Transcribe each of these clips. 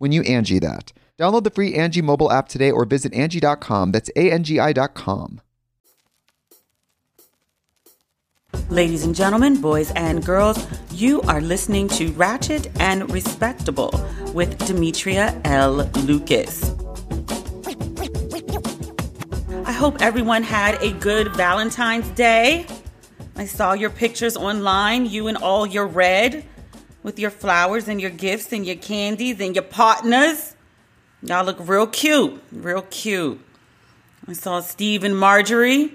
when you Angie that. Download the free Angie mobile app today or visit Angie.com. That's A-N-G-I dot. Ladies and gentlemen, boys and girls, you are listening to Ratchet and Respectable with Demetria L. Lucas. I hope everyone had a good Valentine's Day. I saw your pictures online, you and all your red, with your flowers and your gifts and your candies and your partners. Y'all look real cute, real cute. I saw Steve and Marjorie.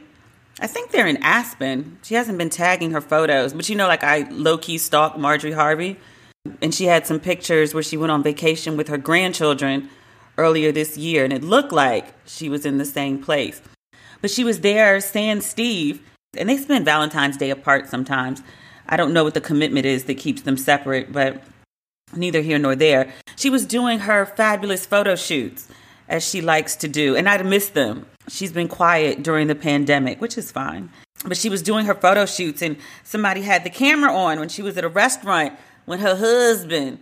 I think they're in Aspen. She hasn't been tagging her photos, but you know, like I low key stalk Marjorie Harvey. And she had some pictures where she went on vacation with her grandchildren earlier this year, and it looked like she was in the same place. But she was there saying Steve, and they spend Valentine's Day apart sometimes. I don't know what the commitment is that keeps them separate, but neither here nor there. She was doing her fabulous photo shoots as she likes to do, and I'd missed them. She's been quiet during the pandemic, which is fine. But she was doing her photo shoots, and somebody had the camera on when she was at a restaurant when her husband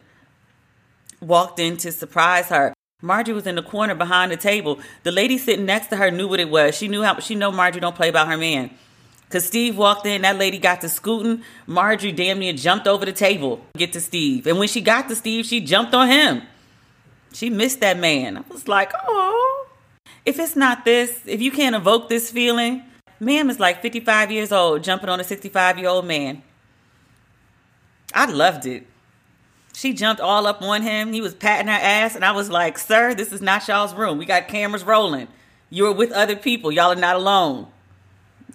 walked in to surprise her. Marjorie was in the corner behind the table. The lady sitting next to her knew what it was. She knew how she know Marjorie don't play about her man. Cause Steve walked in, that lady got to scooting. Marjorie damn near jumped over the table to get to Steve. And when she got to Steve, she jumped on him. She missed that man. I was like, oh. If it's not this, if you can't evoke this feeling, ma'am is like 55 years old, jumping on a 65 year old man. I loved it. She jumped all up on him. He was patting her ass, and I was like, sir, this is not y'all's room. We got cameras rolling. You're with other people. Y'all are not alone.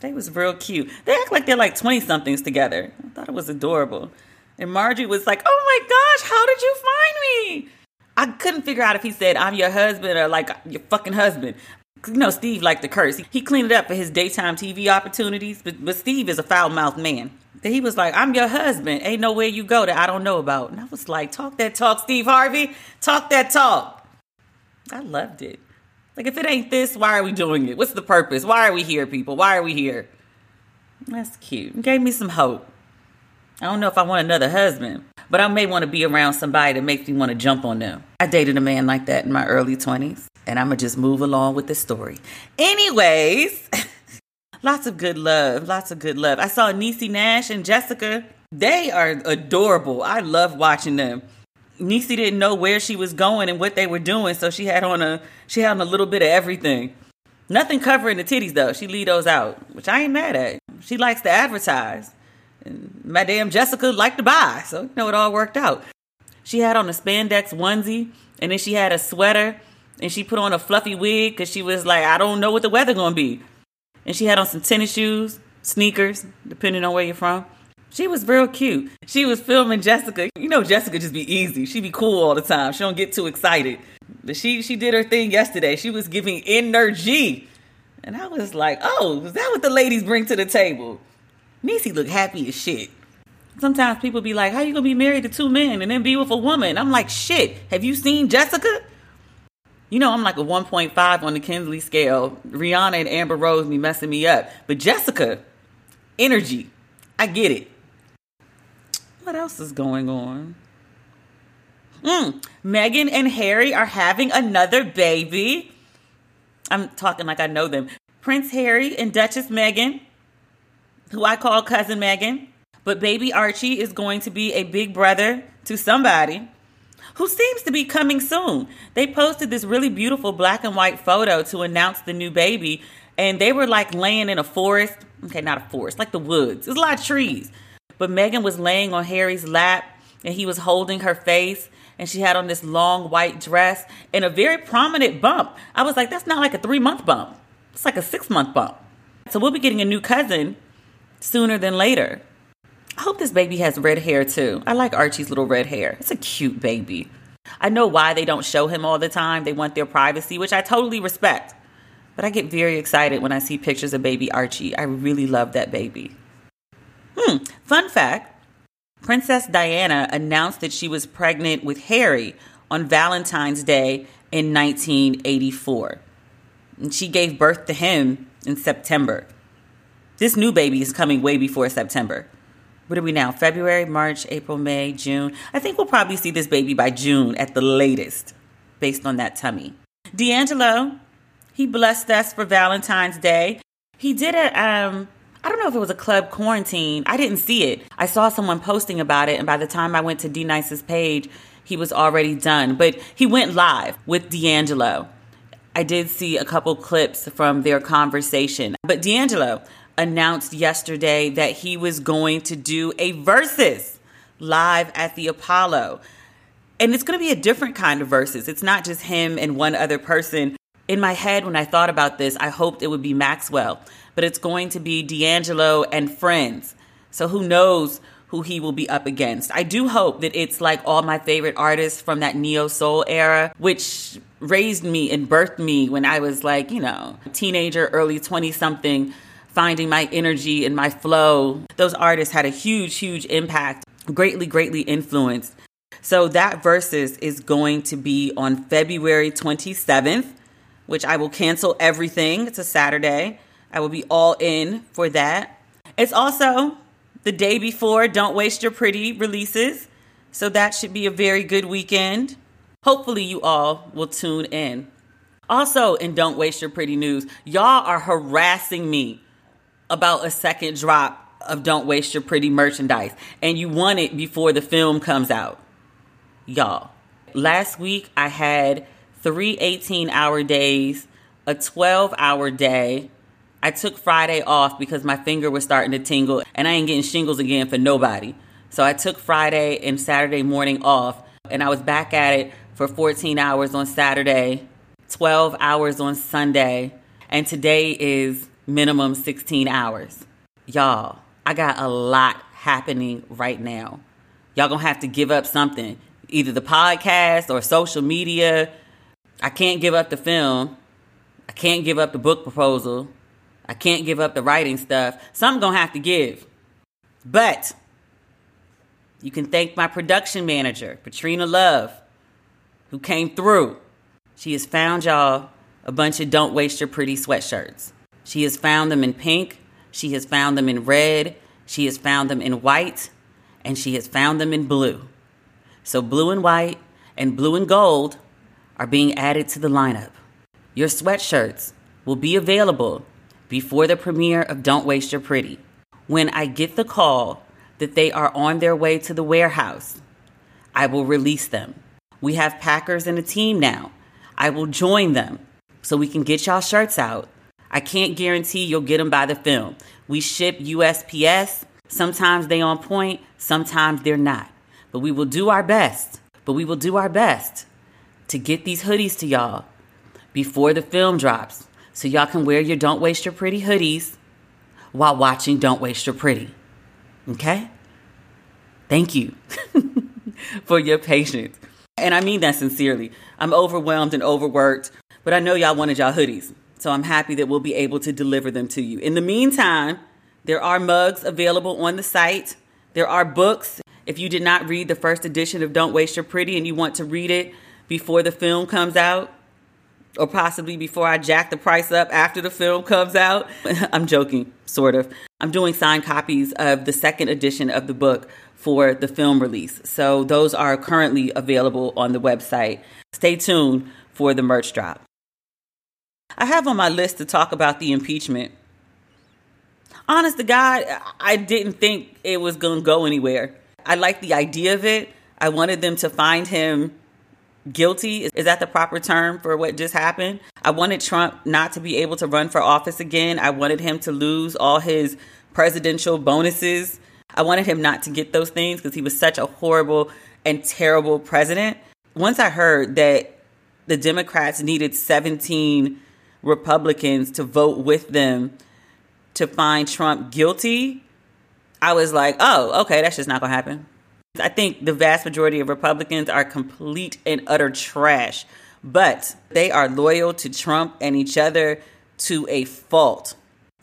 They was real cute. They act like they're like 20 somethings together. I thought it was adorable. And Marjorie was like, oh my gosh, how did you find me? I couldn't figure out if he said, I'm your husband or like your fucking husband. You know, Steve liked to curse. He cleaned it up for his daytime TV opportunities, but, but Steve is a foul mouthed man. He was like, I'm your husband. Ain't nowhere you go that I don't know about. And I was like, talk that talk, Steve Harvey. Talk that talk. I loved it. Like, if it ain't this, why are we doing it? What's the purpose? Why are we here, people? Why are we here? That's cute. It gave me some hope. I don't know if I want another husband, but I may want to be around somebody that makes me want to jump on them. I dated a man like that in my early 20s, and I'm going to just move along with the story. Anyways, lots of good love. Lots of good love. I saw Niecy Nash and Jessica. They are adorable. I love watching them. Niecy didn't know where she was going and what they were doing, so she had on a she had on a little bit of everything. Nothing covering the titties though. She leave those out, which I ain't mad at. She likes to advertise. And Madame Jessica liked to buy, so you know it all worked out. She had on a spandex onesie, and then she had a sweater, and she put on a fluffy wig because she was like, I don't know what the weather gonna be. And she had on some tennis shoes, sneakers, depending on where you're from. She was real cute. She was filming Jessica. You know, Jessica just be easy. She be cool all the time. She don't get too excited. But she she did her thing yesterday. She was giving energy. And I was like, oh, is that what the ladies bring to the table? Niecy looked happy as shit. Sometimes people be like, how you gonna be married to two men and then be with a woman? I'm like, shit, have you seen Jessica? You know, I'm like a 1.5 on the Kinsey scale. Rihanna and Amber Rose be messing me up. But Jessica, energy. I get it. What else is going on? Mm, Meghan and Harry are having another baby. I'm talking like I know them. Prince Harry and Duchess Meghan, who I call Cousin Meghan. But baby Archie is going to be a big brother to somebody who seems to be coming soon. They posted this really beautiful black and white photo to announce the new baby, and they were like laying in a forest. Okay, not a forest, like the woods. There's a lot of trees. But Meghan was laying on Harry's lap, and he was holding her face, and she had on this long white dress and a very prominent bump. I was like, that's not like a three month bump, it's like a six month bump. So we'll be getting a new cousin sooner than later. I hope this baby has red hair too. I like Archie's little red hair. It's a cute baby. I know why they don't show him all the time. They want their privacy, which I totally respect. But I get very excited when I see pictures of baby Archie. I really love that baby. Hmm, fun fact Princess Diana announced that she was pregnant with Harry on Valentine's Day in 1984. And she gave birth to him in September. This new baby is coming way before September what are we now? February, March, April, May, June. I think we'll probably see this baby by June at the latest, based on that tummy. D'Angelo, he blessed us for Valentine's Day. He did a, um, I don't know if it was a club quarantine. I didn't see it. I saw someone posting about it, and by the time I went to D Nice's page, he was already done. But he went live with D'Angelo. I did see a couple clips from their conversation. But D'Angelo, announced yesterday that he was going to do a Verzuz live at the Apollo. And it's going to be a different kind of Verzuz. It's not just him and one other person. In my head, when I thought about this, I hoped it would be Maxwell, but it's going to be D'Angelo and friends. So who knows who he will be up against? I do hope that it's like all my favorite artists from that neo soul era, which raised me and birthed me when I was like, you know, teenager, early 20 something finding my energy and my flow. Those artists had a huge, huge impact, greatly, greatly influenced. So that Verzuz is going to be on February 27th, which I will cancel everything. It's a Saturday. I will be all in for that. It's also the day before Don't Waste Your Pretty releases. So that should be a very good weekend. Hopefully, you all will tune in. Also, in Don't Waste Your Pretty news, y'all are harassing me about a second drop of Don't Waste Your Pretty merchandise, and you want it before the film comes out. Y'all, last week I had three 18 hour days, a 12 hour day. I took Friday off because my finger was starting to tingle, and I ain't getting shingles again for nobody. So I took Friday and Saturday morning off, and I was back at it for 14 hours on Saturday, 12 hours on Sunday, and today is minimum 16 hours. Y'all, I got a lot happening right now. Y'all gonna have to give up something, either the podcast or social media. I can't give up the film. I can't give up the book proposal. I can't give up the writing stuff. Something gonna have to give. But you can thank my production manager, Katrina Love, who came through. She has found y'all a bunch of Don't Waste Your Pretty sweatshirts. She has found them in pink, she has found them in red, she has found them in white, and she has found them in blue. So, blue and white and blue and gold are being added to the lineup. Your sweatshirts will be available before the premiere of Don't Waste Your Pretty. When I get the call that they are on their way to the warehouse, I will release them. We have packers and a team now. I will join them so we can get y'all shirts out I can't guarantee you'll get them by the film. We ship USPS. Sometimes they on point, sometimes they're not. But we will do our best. But we will do our best to get these hoodies to y'all before the film drops. So y'all can wear your Don't Waste Your Pretty hoodies while watching Don't Waste Your Pretty. Okay? Thank you for your patience. And I mean that sincerely. I'm overwhelmed and overworked, but I know y'all wanted y'all hoodies. So I'm happy that we'll be able to deliver them to you. In the meantime, there are mugs available on the site. There are books. If you did not read the first edition of Don't Waste Your Pretty and you want to read it before the film comes out, or possibly before I jack the price up after the film comes out. I'm joking, sort of. I'm doing signed copies of the second edition of the book for the film release. So those are currently available on the website. Stay tuned for the merch drop. I have on my list to talk about the impeachment. Honest to God, I didn't think it was going to go anywhere. I like the idea of it. I wanted them to find him guilty. Is that the proper term for what just happened? I wanted Trump not to be able to run for office again. I wanted him to lose all his presidential bonuses. I wanted him not to get those things because he was such a horrible and terrible president. Once I heard that the Democrats needed 17 Republicans to vote with them to find Trump guilty, I was like, oh, okay, that's just not going to happen. I think the vast majority of Republicans are complete and utter trash, but they are loyal to Trump and each other to a fault.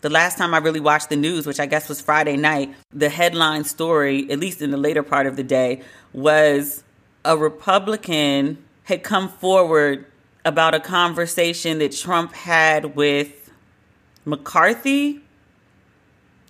The last time I really watched the news, which I guess was Friday night, the headline story, at least in the later part of the day, was a Republican had come forward about a conversation that Trump had with McCarthy.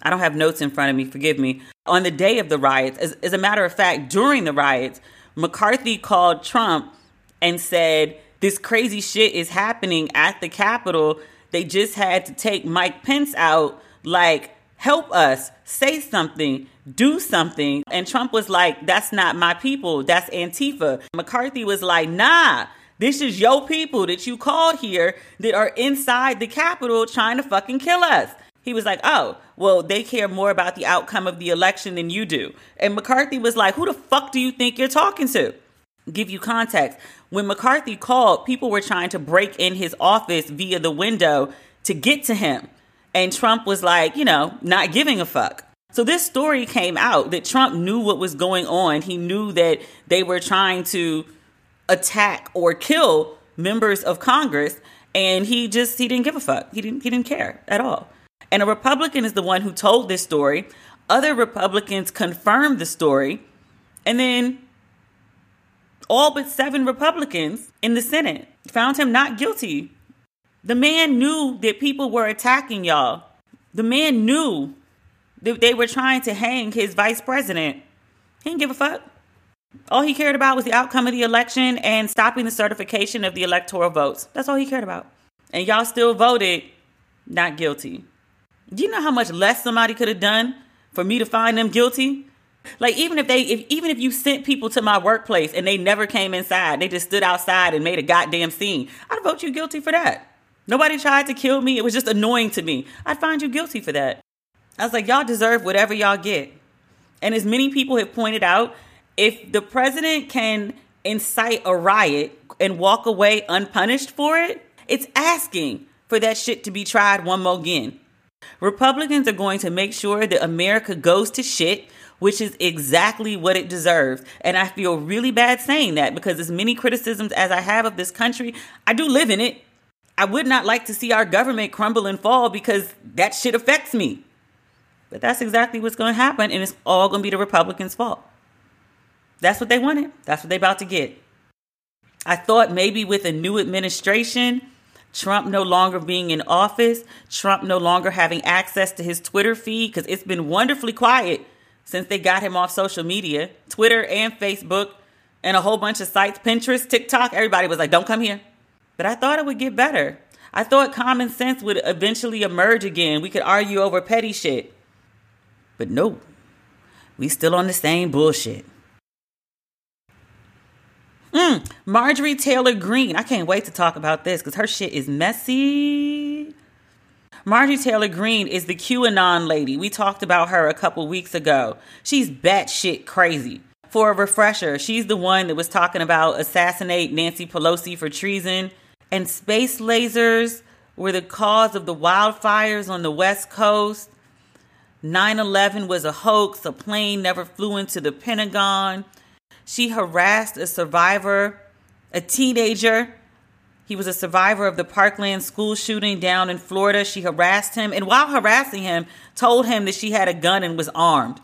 I don't have notes in front of me, forgive me. On the day of the riots, as, as a matter of fact, during the riots, McCarthy called Trump and said, This crazy shit is happening at the Capitol they just had to take Mike Pence out, like, help us, say something, do something. And Trump was like, that's not my people, that's Antifa. McCarthy was like, nah. This is your people that you called here that are inside the Capitol trying to fucking kill us. He was like, oh, well, they care more about the outcome of the election than you do. And McCarthy was like, who the fuck do you think you're talking to? Give you context. When McCarthy called, people were trying to break in his office via the window to get to him. And Trump was like, you know, not giving a fuck. So this story came out that Trump knew what was going on. He knew that they were trying to attack or kill members of Congress and he just he didn't give a fuck. He didn't he didn't care at all. And a Republican is the one who told this story. Other Republicans confirmed the story. And then all but seven Republicans in the Senate found him not guilty. The man knew that people were attacking y'all. The man knew that they were trying to hang his vice president. He didn't give a fuck. All he cared about was the outcome of the election and stopping the certification of the electoral votes. That's all he cared about. And y'all still voted not guilty. Do you know how much less somebody could have done for me to find them guilty? Like even if they if even if you sent people to my workplace and they never came inside, they just stood outside and made a goddamn scene, I'd vote you guilty for that. Nobody tried to kill me. It was just annoying to me. I'd find you guilty for that. I was like, y'all deserve whatever y'all get. And as many people have pointed out, if the president can incite a riot and walk away unpunished for it, it's asking for that shit to be tried one more again. Republicans are going to make sure that America goes to shit which is exactly what it deserves. And I feel really bad saying that because as many criticisms as I have of this country, I do live in it. I would not like to see our government crumble and fall because that shit affects me. But that's exactly what's going to happen, and it's all going to be the Republicans' fault. That's what they wanted. That's what they're about to get. I thought maybe with a new administration, Trump no longer being in office, Trump no longer having access to his Twitter feed, because it's been wonderfully quiet since they got him off social media, Twitter and Facebook, and a whole bunch of sites, Pinterest, TikTok. Everybody was like, don't come here. But I thought it would get better. I thought common sense would eventually emerge again. We could argue over petty shit. But no, we still on the same bullshit. Mm, Marjorie Taylor Greene. I can't wait to talk about this because her shit is messy. Marjorie Taylor Greene is the QAnon lady. We talked about her a couple weeks ago. She's batshit crazy. For a refresher, she's the one that was talking about assassinate Nancy Pelosi for treason, and space lasers were the cause of the wildfires on the West Coast. 9 11 was a hoax, a plane never flew into the Pentagon. She harassed a survivor, a teenager, he was a survivor of the Parkland school shooting down in Florida. She harassed him, and while harassing him, told him that she had a gun and was armed.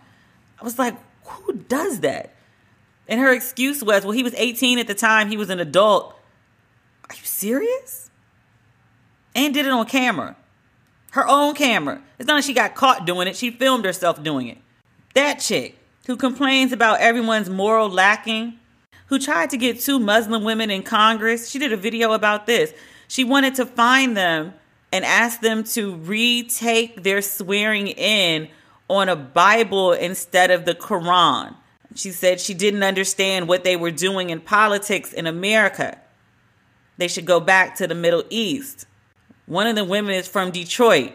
I was like, who does that? And her excuse was, well, he was 18 at the time, he was an adult. Are you serious? and did it on camera. Her own camera. It's not like she got caught doing it, she filmed herself doing it. That chick who complains about everyone's moral lacking, who tried to get two Muslim women in Congress, she did a video about this. She wanted to find them and ask them to retake their swearing in on a Bible instead of the Quran. She said she didn't understand what they were doing in politics in America. They should go back to the Middle East. One of the women is from Detroit.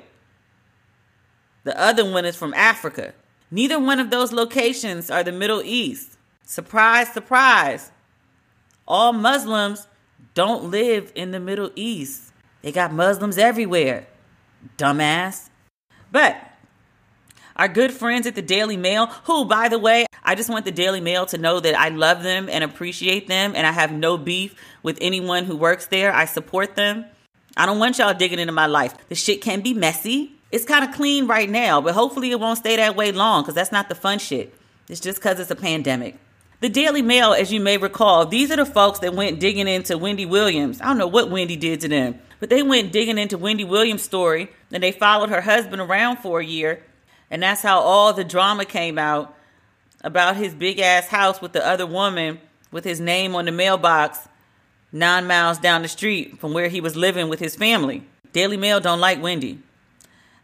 The other one is from Africa. Neither one of those locations are the Middle East. Surprise, surprise. All Muslims don't live in the Middle East. They got Muslims everywhere. Dumbass. But our good friends at the Daily Mail, who, by the way, I just want the Daily Mail to know that I love them and appreciate them, and I have no beef with anyone who works there. I support them. I don't want y'all digging into my life. The shit can be messy. It's kind of clean right now, but hopefully it won't stay that way long because that's not the fun shit. It's just because it's a pandemic. The Daily Mail, as you may recall, these are the folks that went digging into Wendy Williams. I don't know what Wendy did to them, but they went digging into Wendy Williams' story and they followed her husband around for a year and that's how all the drama came out about his big ass house with the other woman with his name on the mailbox nine miles down the street from where he was living with his family. Daily Mail don't like Wendy.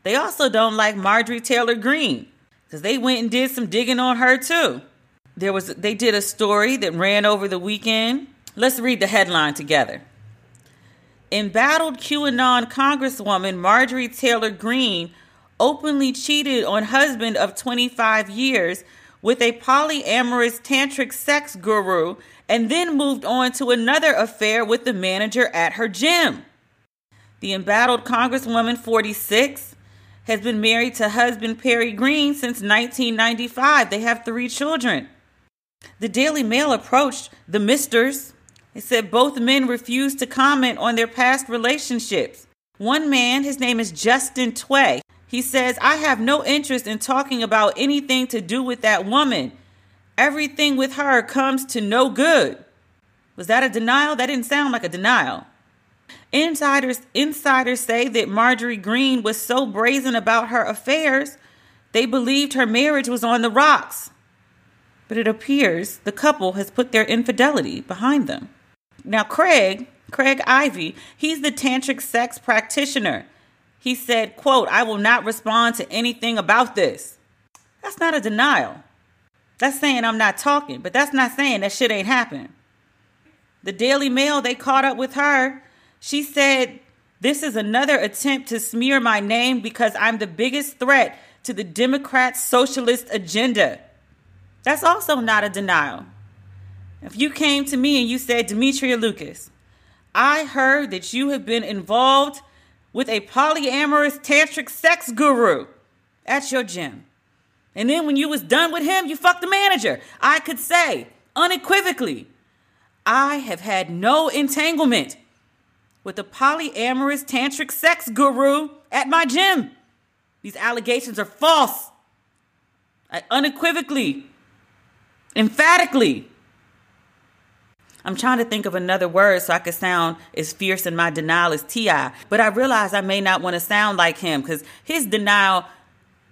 They also don't like Marjorie Taylor Greene because they went and did some digging on her too. There was they did a story that ran over the weekend. Let's read the headline together. Embattled QAnon Congresswoman Marjorie Taylor Greene openly cheated on husband of 25 years with a polyamorous tantric sex guru and then moved on to another affair with the manager at her gym. The embattled Congresswoman 46 has been married to husband Perry Greene since 1995. They have three children. The Daily Mail approached the Misters. It said both men refused to comment on their past relationships. One man, his name is Justin Tway, he says, I have no interest in talking about anything to do with that woman. Everything with her comes to no good. Was that a denial? That didn't sound like a denial. Insiders insiders say that Marjorie Greene was so brazen about her affairs, they believed her marriage was on the rocks. But it appears the couple has put their infidelity behind them. Now Craig, Craig Ivy, he's the tantric sex practitioner he said, quote, I will not respond to anything about this. That's not a denial. That's saying I'm not talking, but that's not saying that shit ain't happened. The Daily Mail, they caught up with her. She said, This is another attempt to smear my name because I'm the biggest threat to the Democrat socialist agenda. That's also not a denial. If you came to me and you said, Demetria Lucas, I heard that you have been involved with a polyamorous tantric sex guru at your gym. And then when you was done with him, you fucked the manager. I could say unequivocally, I have had no entanglement with a polyamorous tantric sex guru at my gym. These allegations are false. I unequivocally, emphatically I'm trying to think of another word so I could sound as fierce in my denial as T.I. But I realize I may not want to sound like him because his denial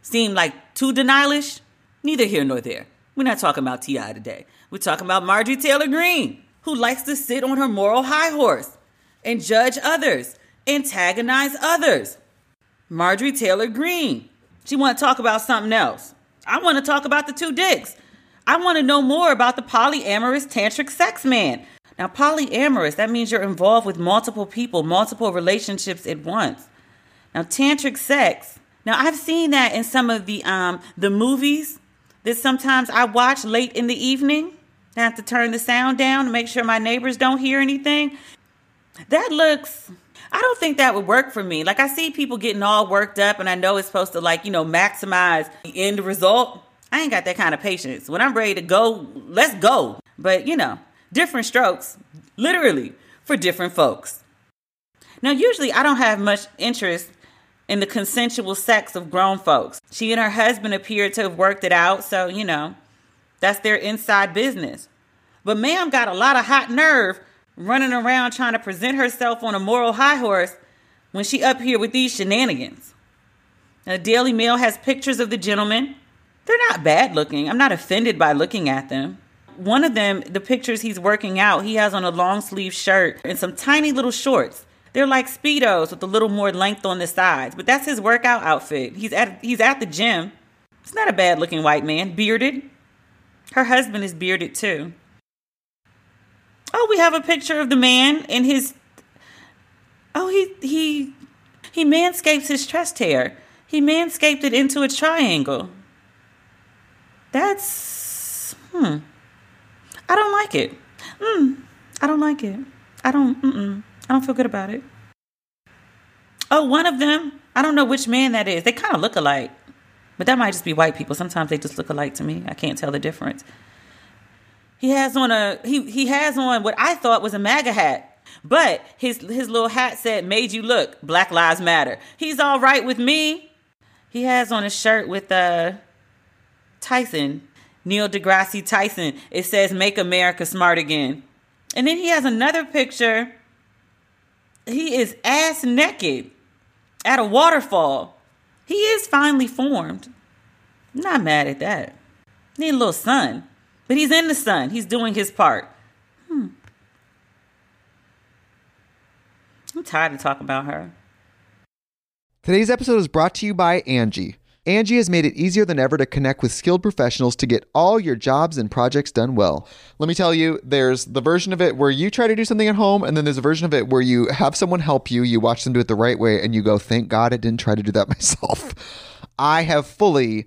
seemed like too denialish. Neither here nor there. We're not talking about T.I. today. We're talking about Marjorie Taylor Greene, who likes to sit on her moral high horse and judge others, antagonize others. Marjorie Taylor Greene. She want to talk about something else. I want to talk about the two dicks. I want to know more about the polyamorous tantric sex man. Now, polyamorous, that means you're involved with multiple people, multiple relationships at once. Now, tantric sex. Now, I've seen that in some of the um the movies that sometimes I watch late in the evening. I have to turn the sound down to make sure my neighbors don't hear anything. That looks I don't think that would work for me. Like I see people getting all worked up and I know it's supposed to like, you know, maximize the end result. I ain't got that kind of patience. When I'm ready to go, let's go. But you know, different strokes, literally, for different folks. Now, usually I don't have much interest in the consensual sex of grown folks. She and her husband appear to have worked it out, so you know, that's their inside business. But ma'am got a lot of hot nerve running around trying to present herself on a moral high horse when she up here with these shenanigans. The Daily Mail has pictures of the gentleman. They're not bad looking. I'm not offended by looking at them. One of them, the pictures he's working out, he has on a long sleeve shirt and some tiny little shorts. They're like speedos with a little more length on the sides, but that's his workout outfit. He's at he's at the gym. It's not a bad looking white man, bearded. Her husband is bearded too. Oh, we have a picture of the man in his Oh, he he he manscapes his chest hair. He manscaped it into a triangle. That's hmm. I don't like it. Hmm. I don't like it. I don't. Mm-mm. I don't feel good about it. Oh, one of them. I don't know which man that is. They kind of look alike, but that might just be white people. Sometimes they just look alike to me. I can't tell the difference. He has on a he he has on what I thought was a MAGA hat. But his his little hat said "Made you look." Black Lives Matter. He's all right with me. He has on a shirt with uh Tyson, Neil deGrasse Tyson. It says "Make America Smart Again," and then he has another picture. He is ass naked at a waterfall. He is finely formed. Not mad at that. Need a little sun, but he's in the sun. He's doing his part. Hmm. I'm tired of talking about her. Today's episode is brought to you by Angie. Angie has made it easier than ever to connect with skilled professionals to get all your jobs and projects done well. Let me tell you, there's the version of it where you try to do something at home, and then there's a version of it where you have someone help you, you watch them do it the right way, and you go, thank God I didn't try to do that myself. I have fully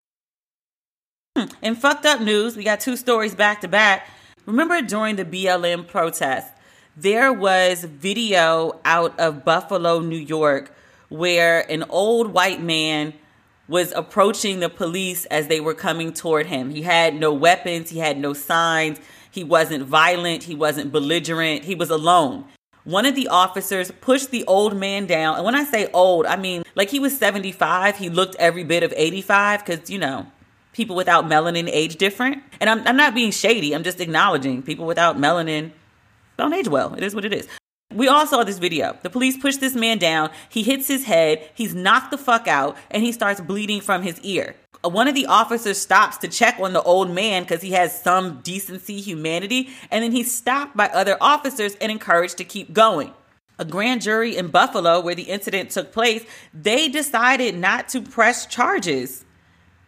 Hmm, in fucked up news, we got two stories back to back. Remember during the BLM protest, there was video out of Buffalo, New York, where an old white man was approaching the police as they were coming toward him. He had no weapons, he had no signs, he wasn't violent, he wasn't belligerent, he was alone. One of the officers pushed the old man down. And when I say old, I mean like he was 75, he looked every bit of 85 cuz you know, people without melanin age different. And I'm, I'm not being shady. I'm just acknowledging people without melanin don't age well. It is what it is. We all saw this video. The police push this man down. He hits his head. He's knocked the fuck out and he starts bleeding from his ear. One of the officers stops to check on the old man because he has some decency, humanity, and then he's stopped by other officers and encouraged to keep going. A grand jury in Buffalo, where the incident took place, they decided not to press charges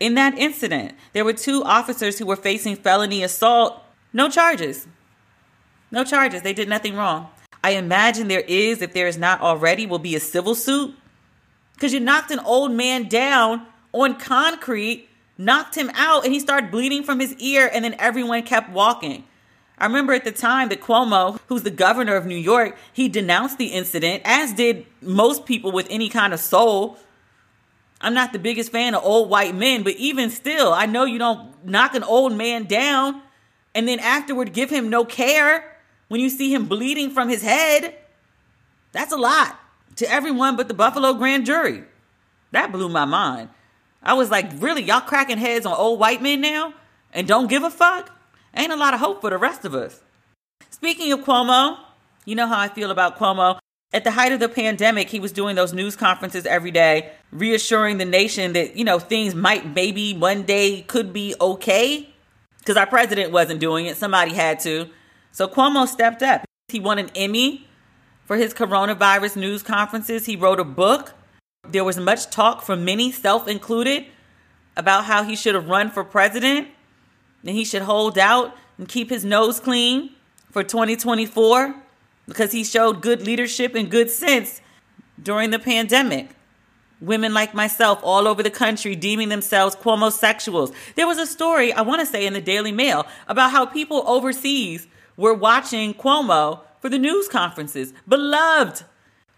in that incident. There were two officers who were facing felony assault, no charges. No charges. They did nothing wrong. I imagine there is, if there is not already, will be a civil suit because you knocked an old man down on concrete, knocked him out, and he started bleeding from his ear, and then everyone kept walking. I remember at the time that Cuomo, who's the governor of New York, he denounced the incident, as did most people with any kind of soul. I'm not the biggest fan of old white men, but even still, I know you don't knock an old man down and then afterward give him no care when you see him bleeding from his head. That's a lot to everyone but the Buffalo grand jury. That blew my mind. I was like, really, y'all cracking heads on old white men now and don't give a fuck? Ain't a lot of hope for the rest of us. Speaking of Cuomo, you know how I feel about Cuomo. At the height of the pandemic, he was doing those news conferences every day, reassuring the nation that, you know, things might maybe one day could be okay. Because our president wasn't doing it, somebody had to. So Cuomo stepped up. He won an Emmy for his coronavirus news conferences. He wrote a book. There was much talk from many, self included, about how he should have run for president and he should hold out and keep his nose clean for 2024 because he showed good leadership and good sense during the pandemic. Women like myself all over the country deeming themselves Cuomosexuals. There was a story, I want to say, in the Daily Mail about how people overseas were watching Cuomo for the news conferences. Beloved.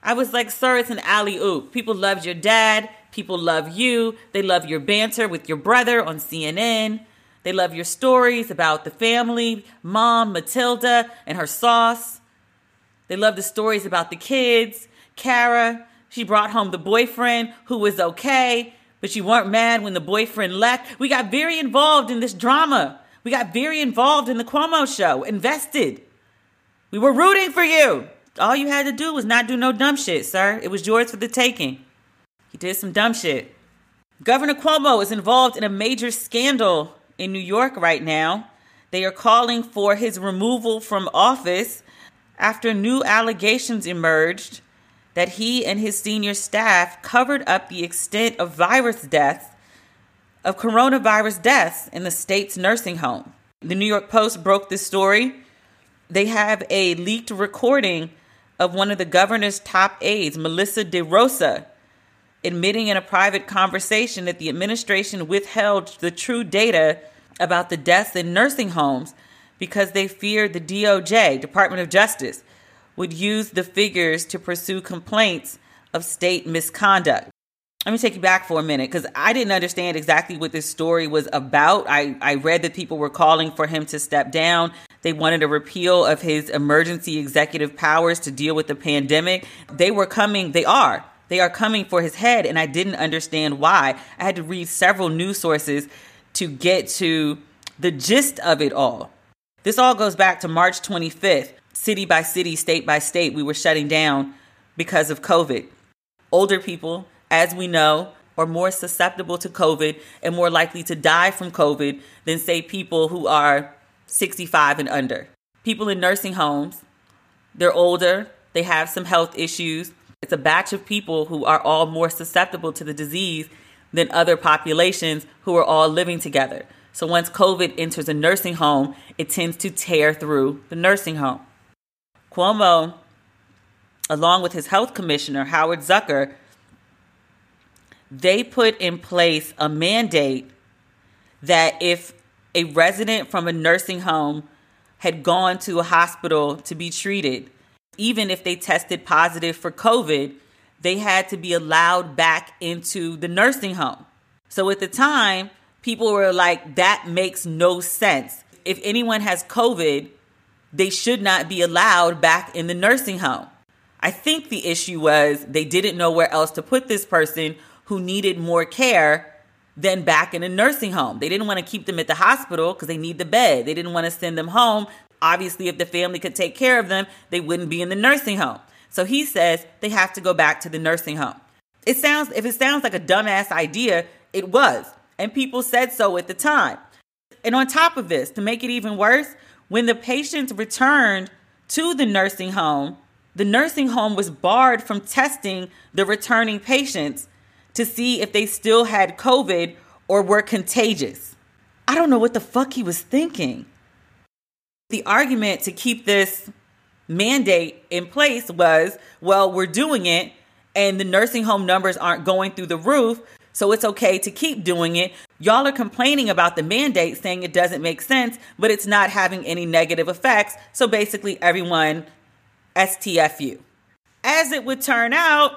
I was like, sir, it's an alley oop. People loved your dad. People love you. They love your banter with your brother on CNN. They love your stories about the family, mom, Matilda, and her sauce. They love the stories about the kids. Kara, she brought home the boyfriend who was okay, but you weren't mad when the boyfriend left. We got very involved in this drama. We got very involved in the Cuomo show, invested. We were rooting for you. All you had to do was not do no dumb shit, sir. It was yours for the taking. He did some dumb shit. Governor Cuomo is involved in a major scandal in New York right now. They are calling for his removal from office after new allegations emerged that he and his senior staff covered up the extent of virus deaths, of coronavirus deaths in the state's nursing home. The New York Post broke this story. They have a leaked recording of one of the governor's top aides, Melissa DeRosa, admitting in a private conversation that the administration withheld the true data about the deaths in nursing homes because they feared the DOJ, Department of Justice, would use the figures to pursue complaints of state misconduct. Let me take you back for a minute because I didn't understand exactly what this story was about. I, I read that people were calling for him to step down. They wanted a repeal of his emergency executive powers to deal with the pandemic. They were coming, they are. They are coming for his head, and I didn't understand why. I had to read several news sources to get to the gist of it all. This all goes back to March 25th. City by city, state by state, we were shutting down because of COVID. Older people, as we know, are more susceptible to COVID and more likely to die from COVID than, say, people who are 65 and under. People in nursing homes, they're older, they have some health issues. It's a batch of people who are all more susceptible to the disease than other populations who are all living together. So once COVID enters a nursing home, it tends to tear through the nursing home. Cuomo, along with his health commissioner, Howard Zucker, they put in place a mandate that if a resident from a nursing home had gone to a hospital to be treated, even if they tested positive for COVID, they had to be allowed back into the nursing home. So at the time, people were like, that makes no sense. If anyone has COVID, they should not be allowed back in the nursing home. I think the issue was they didn't know where else to put this person who needed more care than back in a nursing home. They didn't want to keep them at the hospital because they need the bed. They didn't want to send them home. Obviously, if the family could take care of them, they wouldn't be in the nursing home. So he says they have to go back to the nursing home. It sounds if it sounds like a dumbass idea, it was and people said so at the time. And on top of this, to make it even worse, when the patients returned to the nursing home, the nursing home was barred from testing the returning patients to see if they still had COVID or were contagious. I don't know what the fuck he was thinking. The argument to keep this mandate in place was well, we're doing it, and the nursing home numbers aren't going through the roof, so it's okay to keep doing it. Y'all are complaining about the mandate, saying it doesn't make sense, but it's not having any negative effects. So basically, everyone STFU. As it would turn out,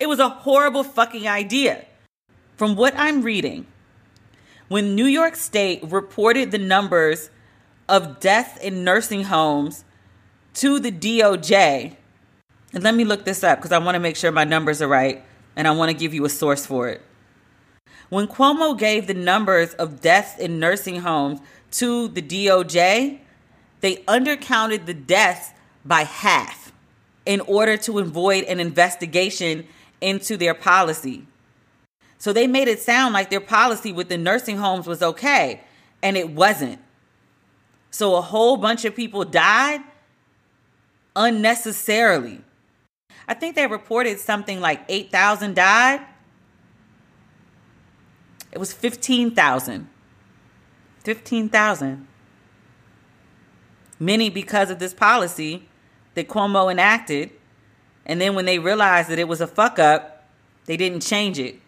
It was a horrible fucking idea. From what I'm reading, when New York State reported the numbers of deaths in nursing homes to the DOJ, and let me look this up because I want to make sure my numbers are right and I want to give you a source for it. When Cuomo gave the numbers of deaths in nursing homes to the DOJ, they undercounted the deaths by half in order to avoid an investigation into their policy. So they made it sound like their policy with the nursing homes was okay, and it wasn't. So a whole bunch of people died unnecessarily. I think they reported something like 8,000 died. It was 15,000. 15,000. Many because of this policy that Cuomo enacted. And then when they realized that it was a fuck up, they didn't change it.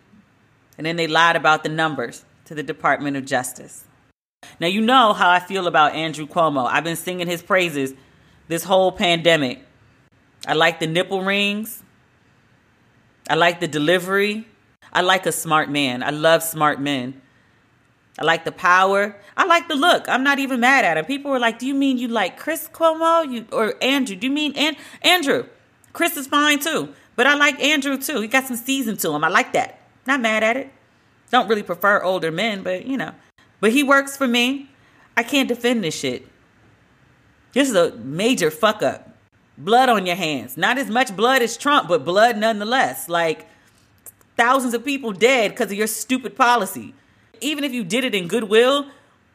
And then they lied about the numbers to the Department of Justice. Now, you know how I feel about Andrew Cuomo. I've been singing his praises this whole pandemic. I like the nipple rings. I like the delivery. I like a smart man. I love smart men. I like the power. I like the look. I'm not even mad at him. People were like, "Do you mean you like Chris Cuomo? You or Andrew? Do you mean An- Andrew? Chris is fine too, but I like Andrew too. He got some season to him. I like that. Not mad at it. Don't really prefer older men, but you know. But he works for me. I can't defend this shit. This is a major fuck up. Blood on your hands. Not as much blood as Trump, but blood nonetheless. Like thousands of people dead because of your stupid policy. Even if you did it in goodwill,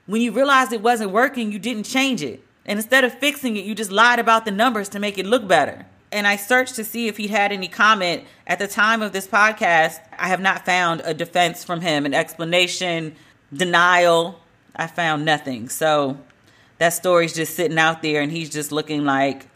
when you realized it wasn't working, you didn't change it. And instead of fixing it, you just lied about the numbers to make it look better. And I searched to see if he'd had any comment at the time of this podcast. I have not found a defense from him, an explanation, denial. I found nothing. So that story's just sitting out there and he's just looking like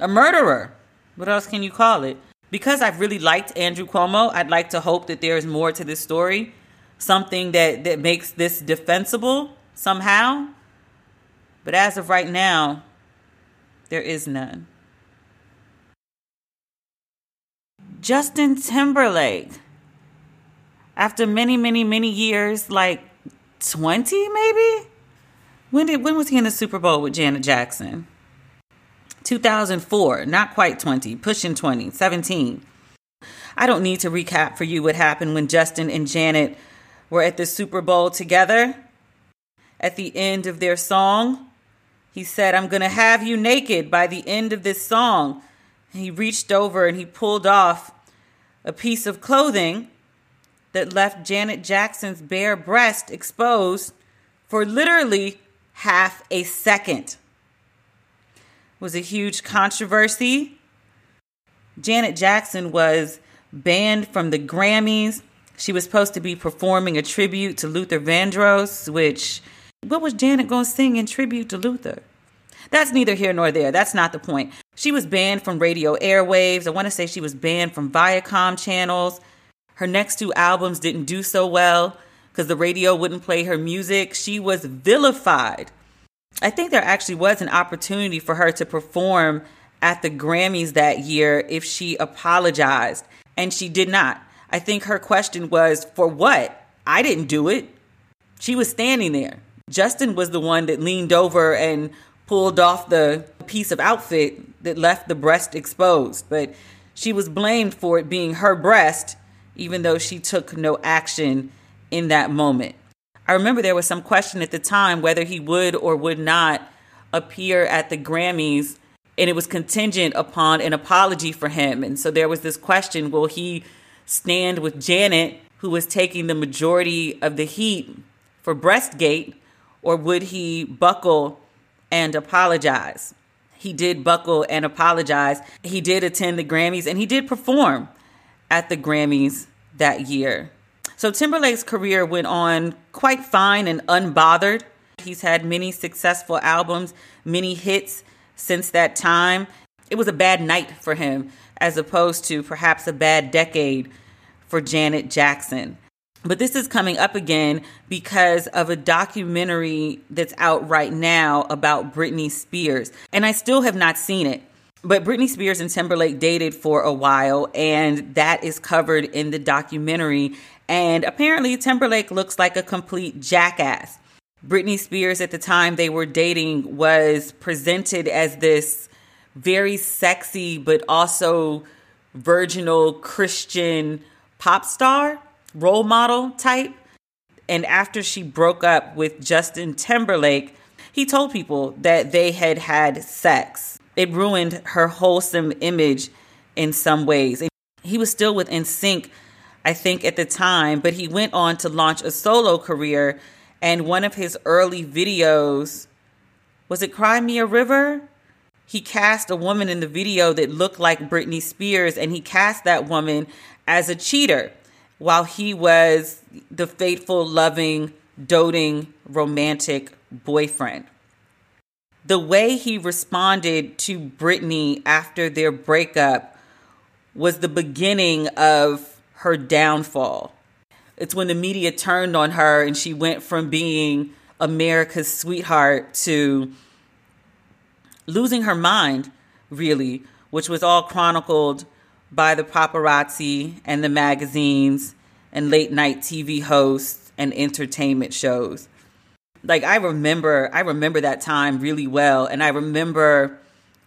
a murderer. What else can you call it? Because I've really liked Andrew Cuomo, I'd like to hope that there is more to this story, something that, that makes this defensible somehow. But as of right now, there is none. Justin Timberlake, after many, many, many years, like 20 maybe? When did when was he in the Super Bowl with Janet Jackson? 2004, not quite 20, pushing 20, 17. I don't need to recap for you what happened when Justin and Janet were at the Super Bowl together. At the end of their song, he said, I'm going to have you naked by the end of this song. And He reached over and he pulled off a piece of clothing that left Janet Jackson's bare breast exposed for literally half a second. Was a huge controversy. Janet Jackson was banned from the Grammys. She was supposed to be performing a tribute to Luther Vandross, which what was Janet going to sing in tribute to Luther? That's neither here nor there. That's not the point. She was banned from radio airwaves. I want to say she was banned from Viacom channels. Her next two albums didn't do so well because the radio wouldn't play her music. She was vilified. I think there actually was an opportunity for her to perform at the Grammys that year if she apologized, and she did not. I think her question was, For what? I didn't do it. She was standing there. Justin was the one that leaned over and pulled off the piece of outfit that left the breast exposed, but she was blamed for it being her breast, even though she took no action in that moment. I remember there was some question at the time whether he would or would not appear at the Grammys, and it was contingent upon an apology for him. And so there was this question will he stand with Janet, who was taking the majority of the heat for Breastgate, or would he buckle and apologize? He did buckle and apologize. He did attend the Grammys and he did perform at the Grammys that year. So Timberlake's career went on quite fine and unbothered. He's had many successful albums, many hits since that time. It was a bad night for him, as opposed to perhaps a bad decade for Janet Jackson. But this is coming up again because of a documentary that's out right now about Britney Spears. And I still have not seen it. But Britney Spears and Timberlake dated for a while, and that is covered in the documentary. And apparently, Timberlake looks like a complete jackass. Britney Spears, at the time they were dating, was presented as this very sexy but also virginal Christian pop star, role model type. And after she broke up with Justin Timberlake, he told people that they had had sex. It ruined her wholesome image in some ways. He was still with NSYNC, I think, at the time, but he went on to launch a solo career. And one of his early videos was it Cry Me a River? He cast a woman in the video that looked like Britney Spears, and he cast that woman as a cheater while he was the faithful, loving, doting, romantic boyfriend. The way he responded to Britney after their breakup was the beginning of her downfall. It's when the media turned on her and she went from being America's sweetheart to losing her mind, really, which was all chronicled by the paparazzi and the magazines and late night TV hosts and entertainment shows. Like I remember I remember that time really well and I remember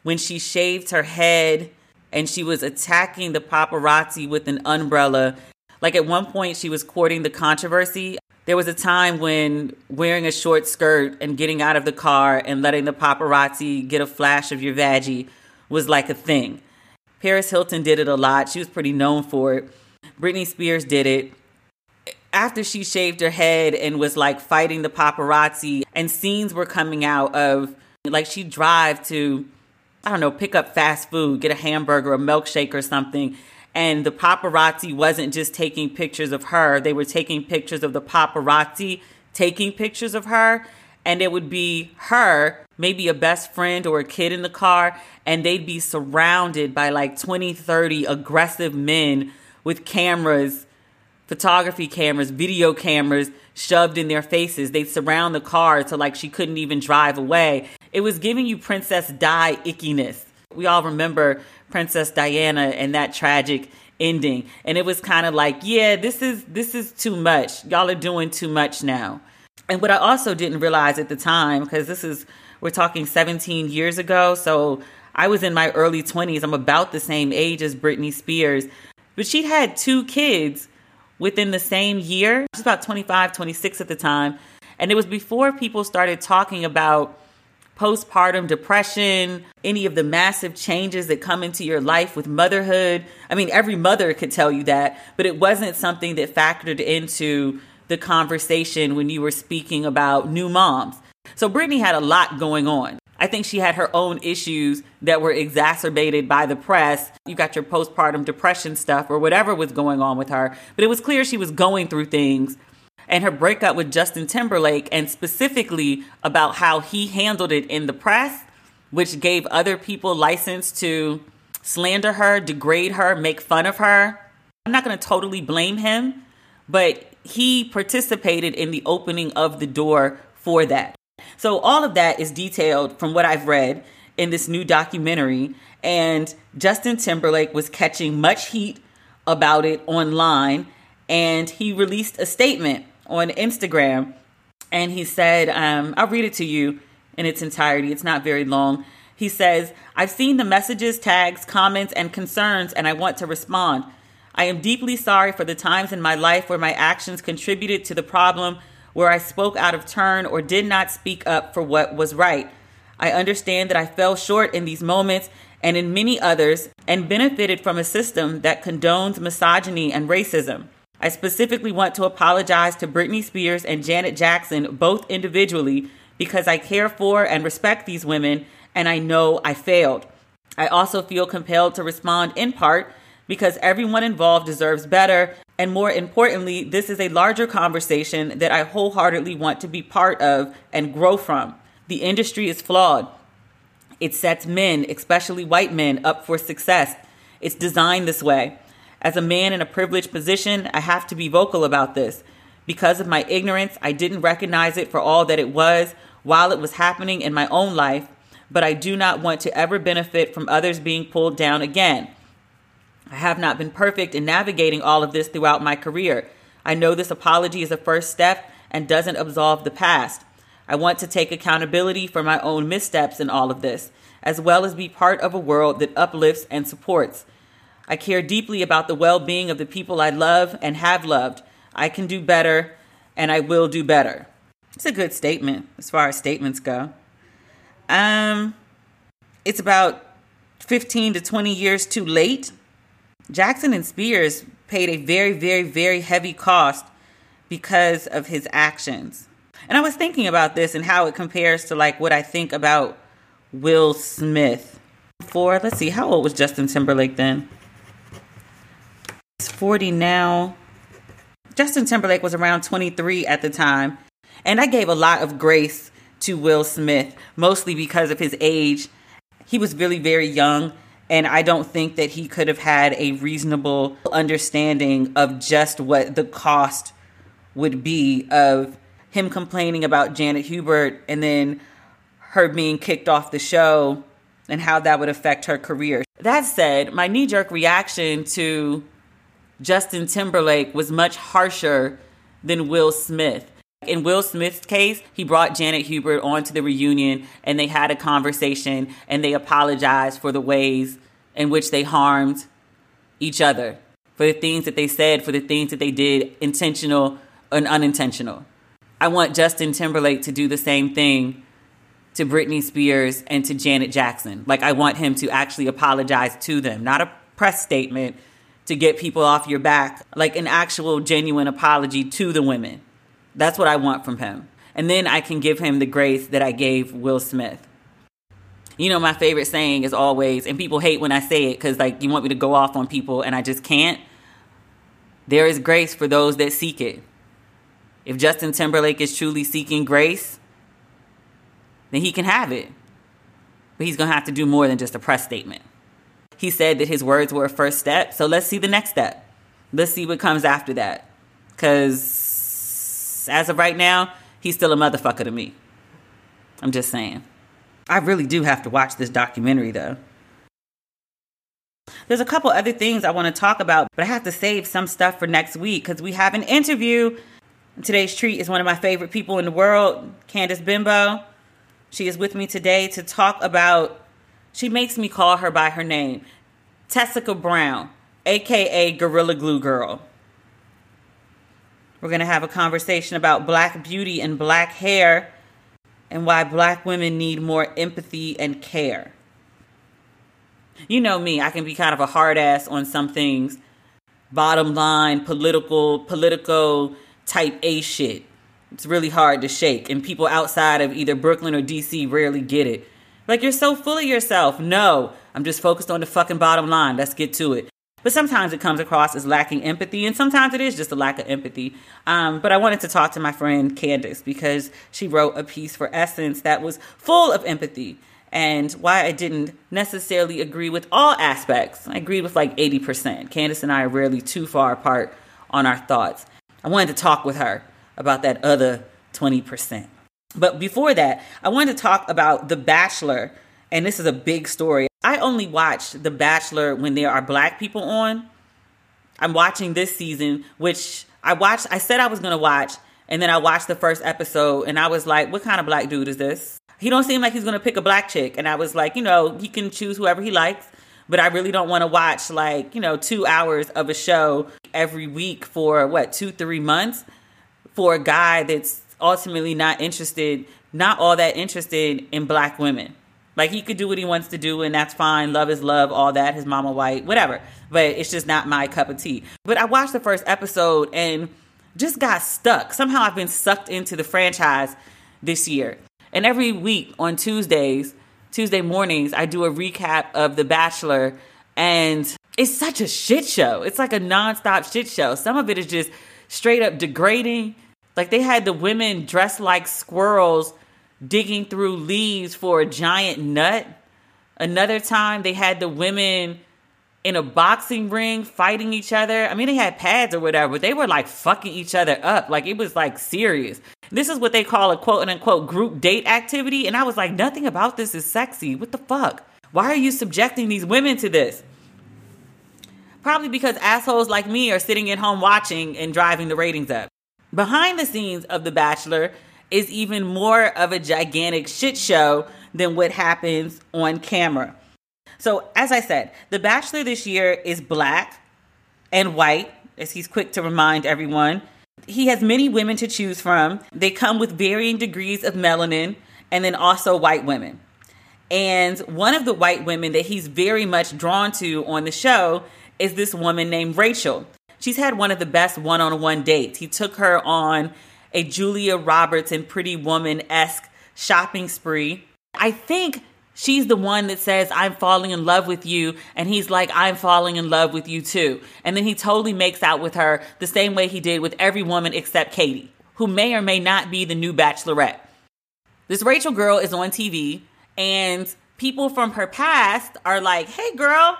when she shaved her head and she was attacking the paparazzi with an umbrella. Like at one point she was courting the controversy. There was a time when wearing a short skirt and getting out of the car and letting the paparazzi get a flash of your vaggie was like a thing. Paris Hilton did it a lot. She was pretty known for it. Britney Spears did it. After she shaved her head and was like fighting the paparazzi, and scenes were coming out of like she'd drive to, I don't know, pick up fast food, get a hamburger, a milkshake, or something. And the paparazzi wasn't just taking pictures of her, they were taking pictures of the paparazzi taking pictures of her. And it would be her, maybe a best friend or a kid in the car, and they'd be surrounded by like 20, 30 aggressive men with cameras, photography cameras, video cameras shoved in their faces. They'd surround the car to like she couldn't even drive away. It was giving you Princess Di ickiness. We all remember Princess Diana and that tragic ending. And it was kind of like, yeah, this is this is too much. Y'all are doing too much now. And what I also didn't realize at the time, because this is we're talking 17 years ago, so I was in my early 20s. I'm about the same age as Britney Spears. But she'd had two kids within the same year. She's about 25, 26 at the time. And it was before people started talking about postpartum depression, any of the massive changes that come into your life with motherhood. I mean, every mother could tell you that, but it wasn't something that factored into the conversation when you were speaking about new moms. So Britney had a lot going on. I think she had her own issues that were exacerbated by the press. You got your postpartum depression stuff or whatever was going on with her, but it was clear she was going through things. And her breakup with Justin Timberlake, and specifically about how he handled it in the press, which gave other people license to slander her, degrade her, make fun of her. I'm not going to totally blame him, but he participated in the opening of the door for that. So all of that is detailed from what I've read in this new documentary. And Justin Timberlake was catching much heat about it online. And he released a statement on Instagram. And he said, um, I'll read it to you in its entirety. It's not very long. He says, I've seen the messages, tags, comments, and concerns, and I want to respond. I am deeply sorry for the times in my life where my actions contributed to the problem where I spoke out of turn or did not speak up for what was right. I understand that I fell short in these moments and in many others and benefited from a system that condones misogyny and racism. I specifically want to apologize to Britney Spears and Janet Jackson, both individually, because I care for and respect these women and I know I failed. I also feel compelled to respond in part because everyone involved deserves better and more importantly, this is a larger conversation that I wholeheartedly want to be part of and grow from. The industry is flawed. It sets men, especially white men, up for success. It's designed this way. As a man in a privileged position, I have to be vocal about this. Because of my ignorance, I didn't recognize it for all that it was while it was happening in my own life. but I do not want to ever benefit from others being pulled down again. I have not been perfect in navigating all of this throughout my career. I know this apology is a first step and doesn't absolve the past. I want to take accountability for my own missteps in all of this, as well as be part of a world that uplifts and supports. I care deeply about the well being of the people I love and have loved. I can do better, and I will do better. It's a good statement as far as statements go. Um, it's about 15 to 20 years too late. Jackson and Spears paid a very, very, very heavy cost because of his actions. And I was thinking about this and how it compares to like what I think about Will Smith. For let's see, how old was Justin Timberlake then? He's 40 now. Justin Timberlake was around 23 at the time. And I gave a lot of grace to Will Smith, mostly because of his age. He was really very young, and I don't think that he could have had a reasonable understanding of just what the cost would be of him complaining about Janet Hubert and then her being kicked off the show and how that would affect her career. That said, my knee jerk reaction to Justin Timberlake was much harsher than Will Smith. In Will Smith's case, he brought Janet Hubert onto the reunion and they had a conversation and they apologized for the ways in which they harmed each other, for the things that they said, for the things that they did, intentional and unintentional. I want Justin Timberlake to do the same thing to Britney Spears and to Janet Jackson. Like, I want him to actually apologize to them, not a press statement to get people off your back, like an actual genuine apology to the women. That's what I want from him. And then I can give him the grace that I gave Will Smith. You know, my favorite saying is always, and people hate when I say it because, like, you want me to go off on people and I just can't. There is grace for those that seek it. If Justin Timberlake is truly seeking grace, then he can have it. But he's going to have to do more than just a press statement. He said that his words were a first step, so let's see the next step. Let's see what comes after that. Because as of right now, he's still a motherfucker to me. I'm just saying. I really do have to watch this documentary though. There's a couple other things I want to talk about, but I have to save some stuff for next week because we have an interview. Today's treat is one of my favorite people in the world, Candice Benbow. She is with me today to talk about, she makes me call her by her name, Tessica Brown, aka Gorilla Glue Girl. We're going to have a conversation about black beauty and black hair and why black women need more empathy and care. You know me, I can be kind of a hard ass on some things. Bottom line, political, political type A shit. It's really hard to shake, and people outside of either Brooklyn or DC rarely get it. Like, you're so full of yourself. No, I'm just focused on the fucking bottom line. Let's get to it. But sometimes it comes across as lacking empathy, and sometimes it is just a lack of empathy. Um, but I wanted to talk to my friend Candice because she wrote a piece for Essence that was full of empathy and why I didn't necessarily agree with all aspects. I agreed with like 80%. Candice and I are rarely too far apart on our thoughts. I wanted to talk with her about that other 20%. But before that, I wanted to talk about The Bachelor, and this is a big story. I only watch The Bachelor when there are black people on. I'm watching this season, which I watched, I said I was to watch, and then I watched the first episode and I was like, what kind of black dude is this? He don't seem like he's to pick a black chick. And I was like, you know, he can choose whoever he likes, but I really don't want to watch like, you know, 2 hours of a show every week for what, 2 3 months for a guy that's ultimately not interested, not all that interested in black women. Like he could do what he wants to do, and that's fine. Love is love, all that. His mama white, whatever. But it's just not my cup of tea. But I watched the first episode and just got stuck. Somehow I've been sucked into the franchise this year. And every week on Tuesdays, Tuesday mornings, I do a recap of The Bachelor, and it's such a shit show. It's like a nonstop shit show. Some of it is just straight up degrading. Like they had the women dressed like squirrels digging through leaves for a giant nut. Another time they had the women in a boxing ring fighting each other. I mean, they had pads or whatever, but they were like fucking each other up. Like it was like serious. This is what they call a quote unquote group date activity. And I was like, nothing about this is sexy. What the fuck? Why are you subjecting these women to this? Probably because assholes like me are sitting at home watching and driving the ratings up. Behind the scenes of The Bachelor is even more of a gigantic shit show than what happens on camera. So, as I said, The Bachelor this year is black and white, as he's quick to remind everyone. He has many women to choose from. They come with varying degrees of melanin and then also white women. And one of the white women that he's very much drawn to on the show is this woman named Rachel. She's had one of the best one on one dates. He took her on a Julia Roberts and Pretty Woman esque shopping spree. I think she's the one that says, I'm falling in love with you. And he's like, I'm falling in love with you too. And then he totally makes out with her the same way he did with every woman except Katie, who may or may not be the new bachelorette. This Rachel girl is on TV, and people from her past are like, hey, girl,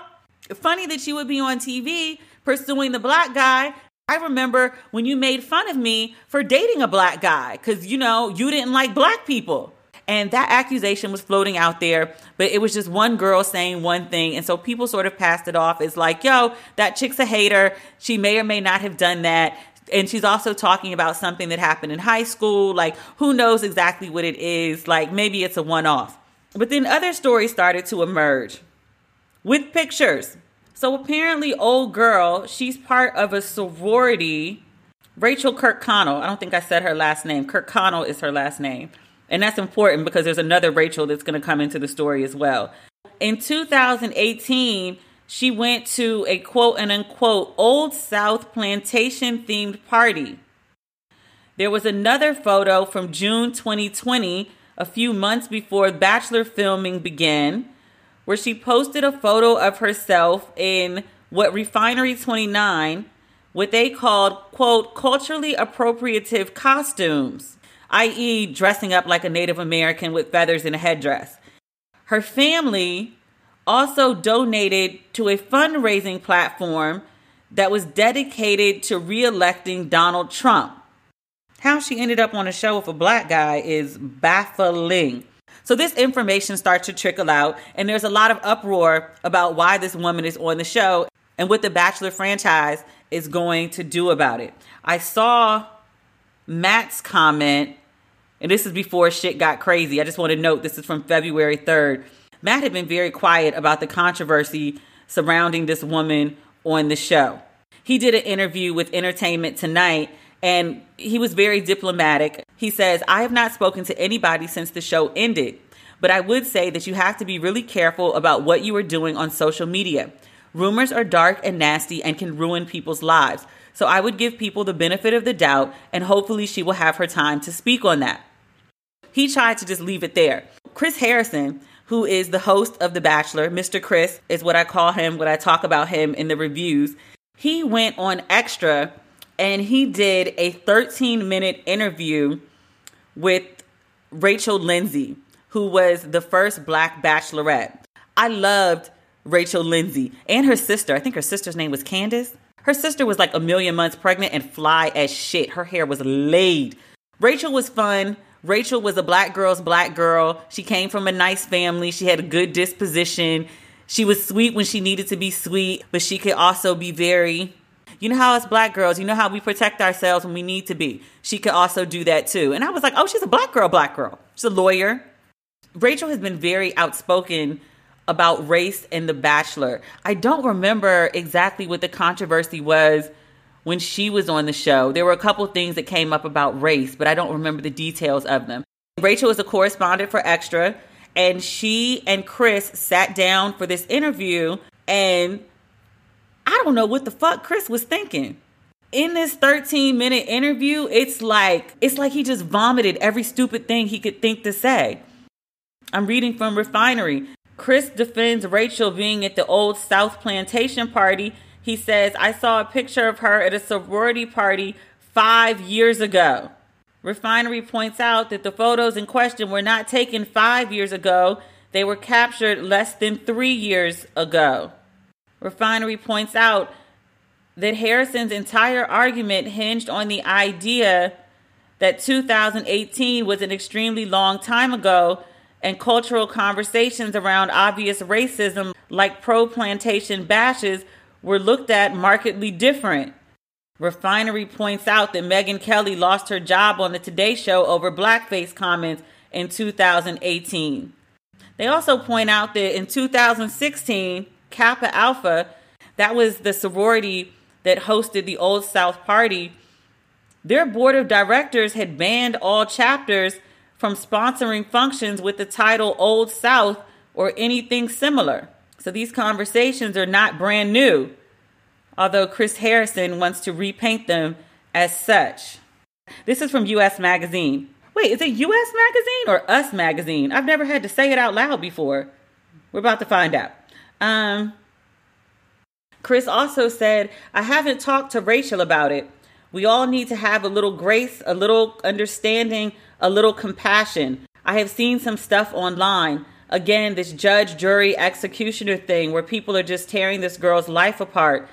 funny that you would be on TV pursuing the black guy. I remember when you made fun of me for dating a black guy because, you know, you didn't like black people. And that accusation was floating out there, but it was just one girl saying one thing. And so people sort of passed it off as like, yo, that chick's a hater. She may or may not have done that. And she's also talking about something that happened in high school. Like, who knows exactly what it is? Like, maybe it's a one off. But then other stories started to emerge with pictures. So apparently, old girl, she's part of a sorority. Rachel Kirkconnell. I don't think I said her last name. Kirkconnell is her last name. And that's important because there's another Rachel that's going to come into the story as well. In 2018, she went to a quote and unquote Old South plantation themed party. There was another photo from June 2020, a few months before Bachelor filming began, where she posted a photo of herself in what Refinery 29, what they called, quote, culturally appropriative costumes i.e., dressing up like a Native American with feathers and a headdress. Her family also donated to a fundraising platform that was dedicated to reelecting Donald Trump. How she ended up on a show with a black guy is baffling. So, this information starts to trickle out, and there's a lot of uproar about why this woman is on the show and what the Bachelor franchise is going to do about it. I saw Matt's comment, and this is before shit got crazy. I just want to note this is from February 3rd. Matt had been very quiet about the controversy surrounding this woman on the show. He did an interview with Entertainment Tonight and he was very diplomatic. He says, I have not spoken to anybody since the show ended, but I would say that you have to be really careful about what you are doing on social media. Rumors are dark and nasty and can ruin people's lives. So I would give people the benefit of the doubt, and hopefully she will have her time to speak on that. He tried to just leave it there. Chris Harrison, who is the host of The Bachelor, Mr. Chris is what I call him when I talk about him in the reviews. He went on extra and he did a 13 minute interview with Rachel Lindsay, who was the first black bachelorette. I loved Rachel Lindsay and her sister. I think her sister's name was Candace. Her sister was like a million months pregnant and fly as shit. Her hair was laid. Rachel was fun. Rachel was a black girl's black girl. She came from a nice family. She had a good disposition. She was sweet when she needed to be sweet, but she could also be very, you know how us black girls, you know how we protect ourselves when we need to be. She could also do that too. And I was like, oh, she's a black girl, black girl. She's a lawyer. Rachel has been very outspoken about race in The Bachelor. I don't remember exactly what the controversy was when she was on the show. There were a couple things that came up about race, but I don't remember the details of them. Rachel is a correspondent for Extra, and she and Chris sat down for this interview, and I don't know what the fuck Chris was thinking. In this 13 minute interview, it's like it's like he just vomited every stupid thing he could think to say. I'm reading from Refinery. Chris defends Rachel being at the old South Plantation party. He says, I saw a picture of her at a sorority party five years ago. Refinery points out that the photos in question were not taken five years ago, they were captured less than three years ago. Refinery points out that Harrison's entire argument hinged on the idea that 2018 was an extremely long time ago and cultural conversations around obvious racism like pro plantation bashes were looked at markedly different. Refinery points out that Megyn Kelly lost her job on the Today Show over blackface comments in 2018. They also point out that in 2016, Kappa Alpha, that was the sorority that hosted the Old South Party, their board of directors had banned all chapters from sponsoring functions with the title Old South or anything similar. So these conversations are not brand new, although Chris Harrison wants to repaint them as such. This is from US Magazine. Wait, is it US Magazine or Us Magazine? I've never had to say it out loud before. We're about to find out. Um, Chris also said, I haven't talked to Rachel about it. We all need to have a little grace, a little understanding, a little compassion. I have seen some stuff online. Again, this judge, jury, executioner thing where people are just tearing this girl's life apart.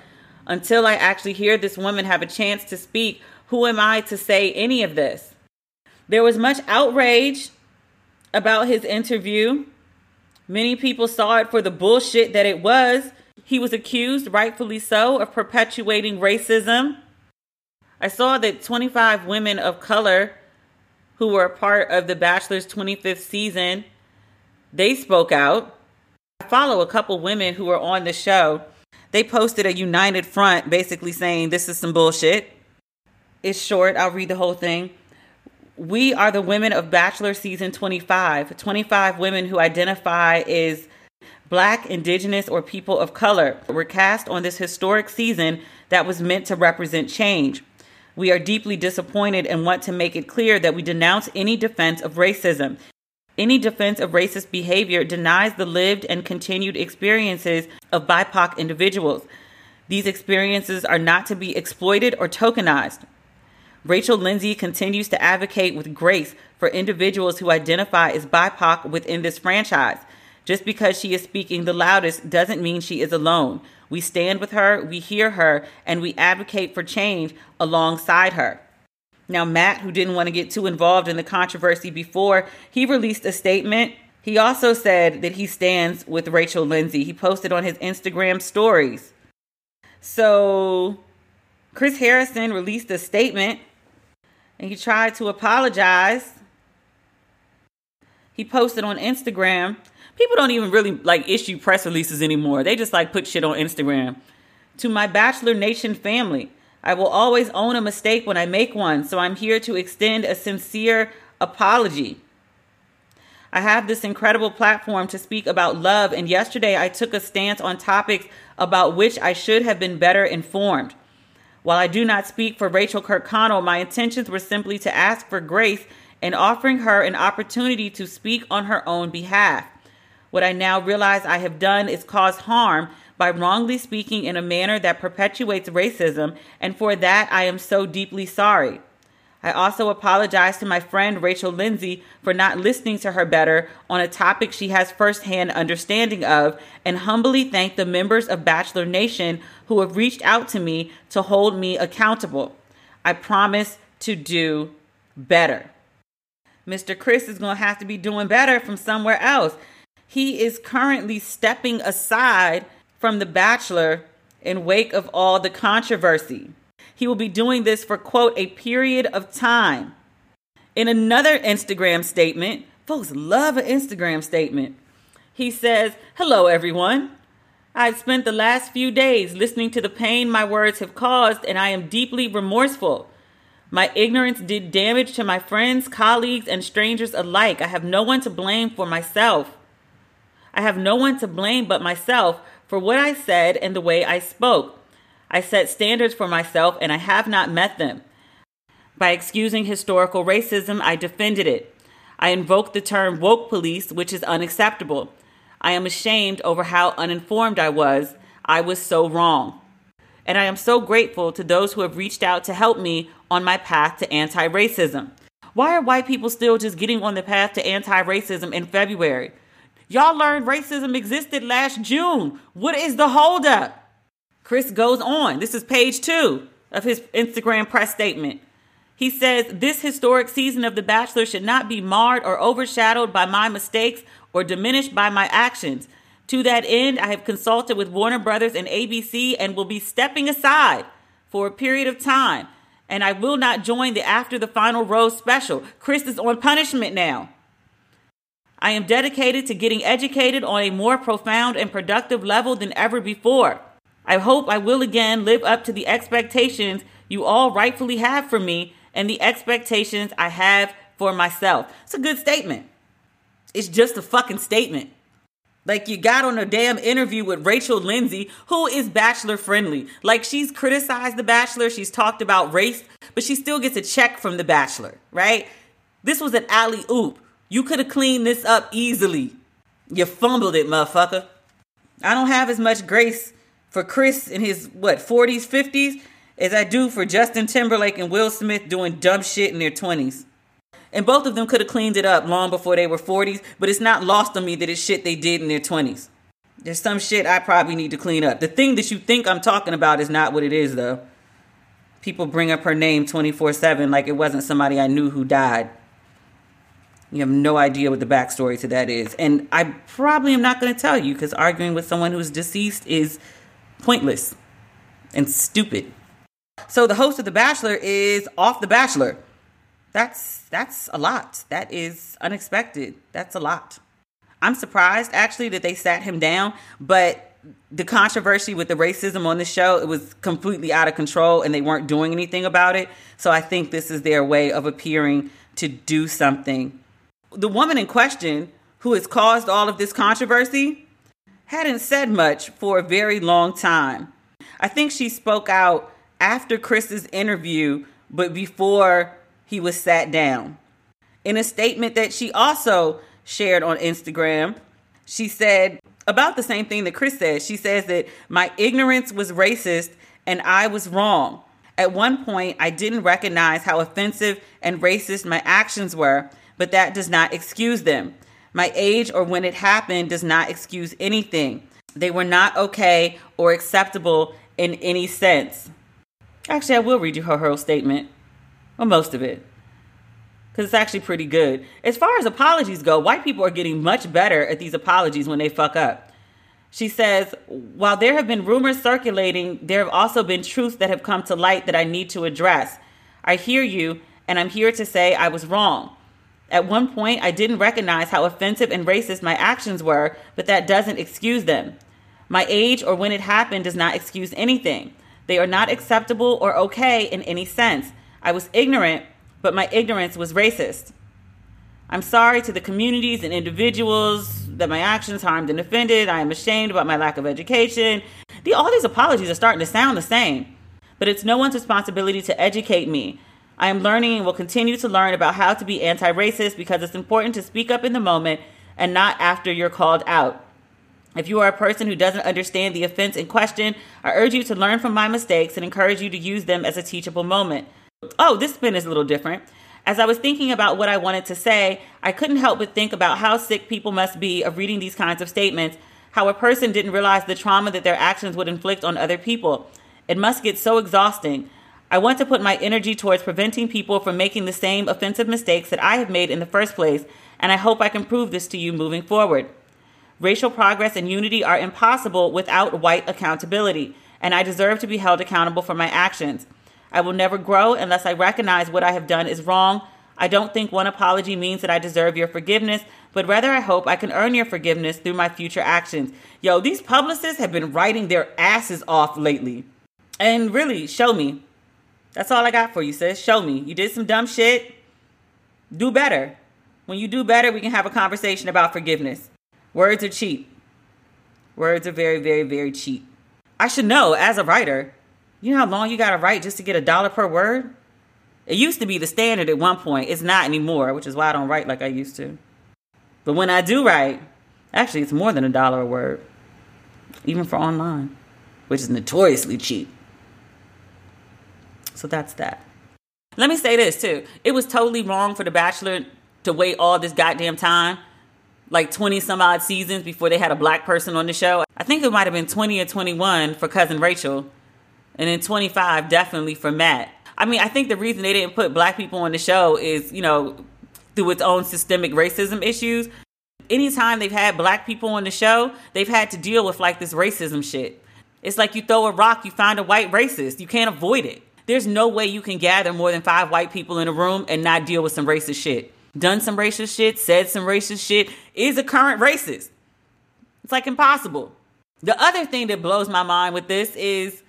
Until I actually hear this woman have a chance to speak, who am I to say any of this? There was much outrage about his interview. Many people saw it for the bullshit that it was. He was accused, rightfully so, of perpetuating racism. I saw that 25 women of color who were a part of The Bachelor's 25th season, they spoke out. I follow a couple women who were on the show. They posted a united front basically saying this is some bullshit. It's short, I'll read the whole thing. We are the women of Bachelor season 25, 25 women who identify as black, indigenous, or people of color were cast on this historic season that was meant to represent change. We are deeply disappointed and want to make it clear that we denounce any defense of racism. Any defense of racist behavior denies the lived and continued experiences of BIPOC individuals. These experiences are not to be exploited or tokenized. Rachel Lindsay continues to advocate with grace for individuals who identify as BIPOC within this franchise. Just because she is speaking the loudest doesn't mean she is alone. We stand with her, we hear her, and we advocate for change alongside her. Now, Matt, who didn't want to get too involved in the controversy before, he released a statement. He also said that he stands with Rachel Lindsay. He posted on his Instagram stories. So, Chris Harrison released a statement and he tried to apologize. He posted on Instagram people don't even really like issue press releases anymore. They just like put shit on Instagram. To my Bachelor Nation family, I will always own a mistake when I make one, so I'm here to extend a sincere apology. I have this incredible platform to speak about love, and yesterday I took a stance on topics about which I should have been better informed. While I do not speak for Rachel Kirkconnell, my intentions were simply to ask for grace and offering her an opportunity to speak on her own behalf. What I now realize I have done is cause harm by wrongly speaking in a manner that perpetuates racism, and for that I am so deeply sorry. I also apologize to my friend Rachel Lindsay for not listening to her better on a topic she has firsthand understanding of, and humbly thank the members of Bachelor Nation who have reached out to me to hold me accountable. I promise to do better. Mr. Chris is going to have to be doing better from somewhere else he is currently stepping aside from The Bachelor in wake of all the controversy. He will be doing this for, quote, a period of time. In another Instagram statement, folks love an Instagram statement. He says, Hello, everyone. I've spent the last few days listening to the pain my words have caused, and I am deeply remorseful. My ignorance did damage to my friends, colleagues, and strangers alike. I have no one to blame for myself. I have no one to blame but myself for what I said and the way I spoke. I set standards for myself and I have not met them. By excusing historical racism, I defended it. I invoked the term woke police, which is unacceptable. I am ashamed over how uninformed I was. I was so wrong. And I am so grateful to those who have reached out to help me on my path to anti racism. Why are white people still just getting on the path to anti racism in February? Y'all learned racism existed last June. What is the holdup? Chris goes on. This is page two of his Instagram press statement. He says, This historic season of The Bachelor should not be marred or overshadowed by my mistakes or diminished by my actions. To that end, I have consulted with Warner Brothers and ABC and will be stepping aside for a period of time. And I will not join the After the Final Rose special. Chris is on punishment now. I am dedicated to getting educated on a more profound and productive level than ever before. I hope I will again live up to the expectations you all rightfully have for me and the expectations I have for myself. It's a good statement. It's just a fucking statement. Like you got on a damn interview with Rachel Lindsay, who is bachelor friendly. Like she's criticized the bachelor, she's talked about race, but she still gets a check from the bachelor, right? This was an alley oop. You could have cleaned this up easily. You fumbled it, motherfucker. I don't have as much grace for Chris in his what 40s, 50s as I do for Justin Timberlake and Will Smith doing dumb shit in their 20s. And both of them could have cleaned it up long before they were 40s, but it's not lost on me that it's shit they did in their 20s. There's some shit I probably need to clean up. The thing that you think I'm talking about is not what it is, though. People bring up her name 24 7 like it wasn't somebody I knew who died. You have no idea what the backstory to that is. And I probably am not going to tell you because arguing with someone who's deceased is pointless and stupid. So the host of The Bachelor is off The Bachelor. That's that's a lot. That is unexpected. That's a lot. I'm surprised actually that they sat him down, but the controversy with the racism on the show, it was completely out of control and they weren't doing anything about it. So I think this is their way of appearing to do something. The woman in question who has caused all of this controversy hadn't said much for a very long time. I think she spoke out after Chris's interview, but before he was sat down. In a statement that she also shared on Instagram, she said about the same thing that Chris said. She says that my ignorance was racist and I was wrong. At one point, I didn't recognize how offensive and racist my actions were, but that does not excuse them. My age or when it happened does not excuse anything. They were not okay or acceptable in any sense. Actually, I will read you her whole statement. Well, most of it. Because it's actually pretty good. As far as apologies go, white people are getting much better at these apologies when they fuck up. She says, While there have been rumors circulating, there have also been truths that have come to light that I need to address. I hear you, and I'm here to say I was wrong. At one point, I didn't recognize how offensive and racist my actions were, but that doesn't excuse them. My age or when it happened does not excuse anything. They are not acceptable or okay in any sense. I was ignorant, but my ignorance was racist. I'm sorry to the communities and individuals that my actions harmed and offended. I am ashamed about my lack of education. The, all these apologies are starting to sound the same, but it's no one's responsibility to educate me. I am learning and will continue to learn about how to be anti racist because it's important to speak up in the moment and not after you're called out. If you are a person who doesn't understand the offense in question, I urge you to learn from my mistakes and encourage you to use them as a teachable moment. Oh, this spin is a little different. As I was thinking about what I wanted to say, I couldn't help but think about how sick people must be of reading these kinds of statements, how a person didn't realize the trauma that their actions would inflict on other people. It must get so exhausting. I want to put my energy towards preventing people from making the same offensive mistakes that I have made in the first place, and I hope I can prove this to you moving forward. Racial progress and unity are impossible without white accountability, and I deserve to be held accountable for my actions. I will never grow unless I recognize what I have done is wrong. I don't think one apology means that I deserve your forgiveness, but rather I hope I can earn your forgiveness through my future actions. Yo, these publicists have been writing their asses off lately. And really, show me. That's all I got for you, sis. Show me. You did some dumb shit. Do better. When you do better, we can have a conversation about forgiveness. Words are cheap. Words are very, very, very cheap. I should know as a writer, you know how long you got to write just to get a dollar per word? It used to be the standard at one point. It's not anymore, which is why I don't write like I used to. But when I do write, actually, it's more than a dollar a word, even for online, which is notoriously cheap. So that's that. Let me say this too. It was totally wrong for The Bachelor to wait all this goddamn time like 20 some odd seasons before they had a black person on the show. I think it might have been 20 or 21 for Cousin Rachel, and then 25 definitely for Matt. I mean, I think the reason they didn't put black people on the show is, you know, through its own systemic racism issues. Anytime they've had black people on the show, they've had to deal with like this racism shit. It's like you throw a rock, you find a white racist. You can't avoid it. There's no way you can gather more than five white people in a room and not deal with some racist shit. Done some racist shit, said some racist shit, is a current racist. It's like impossible. The other thing that blows my mind with this is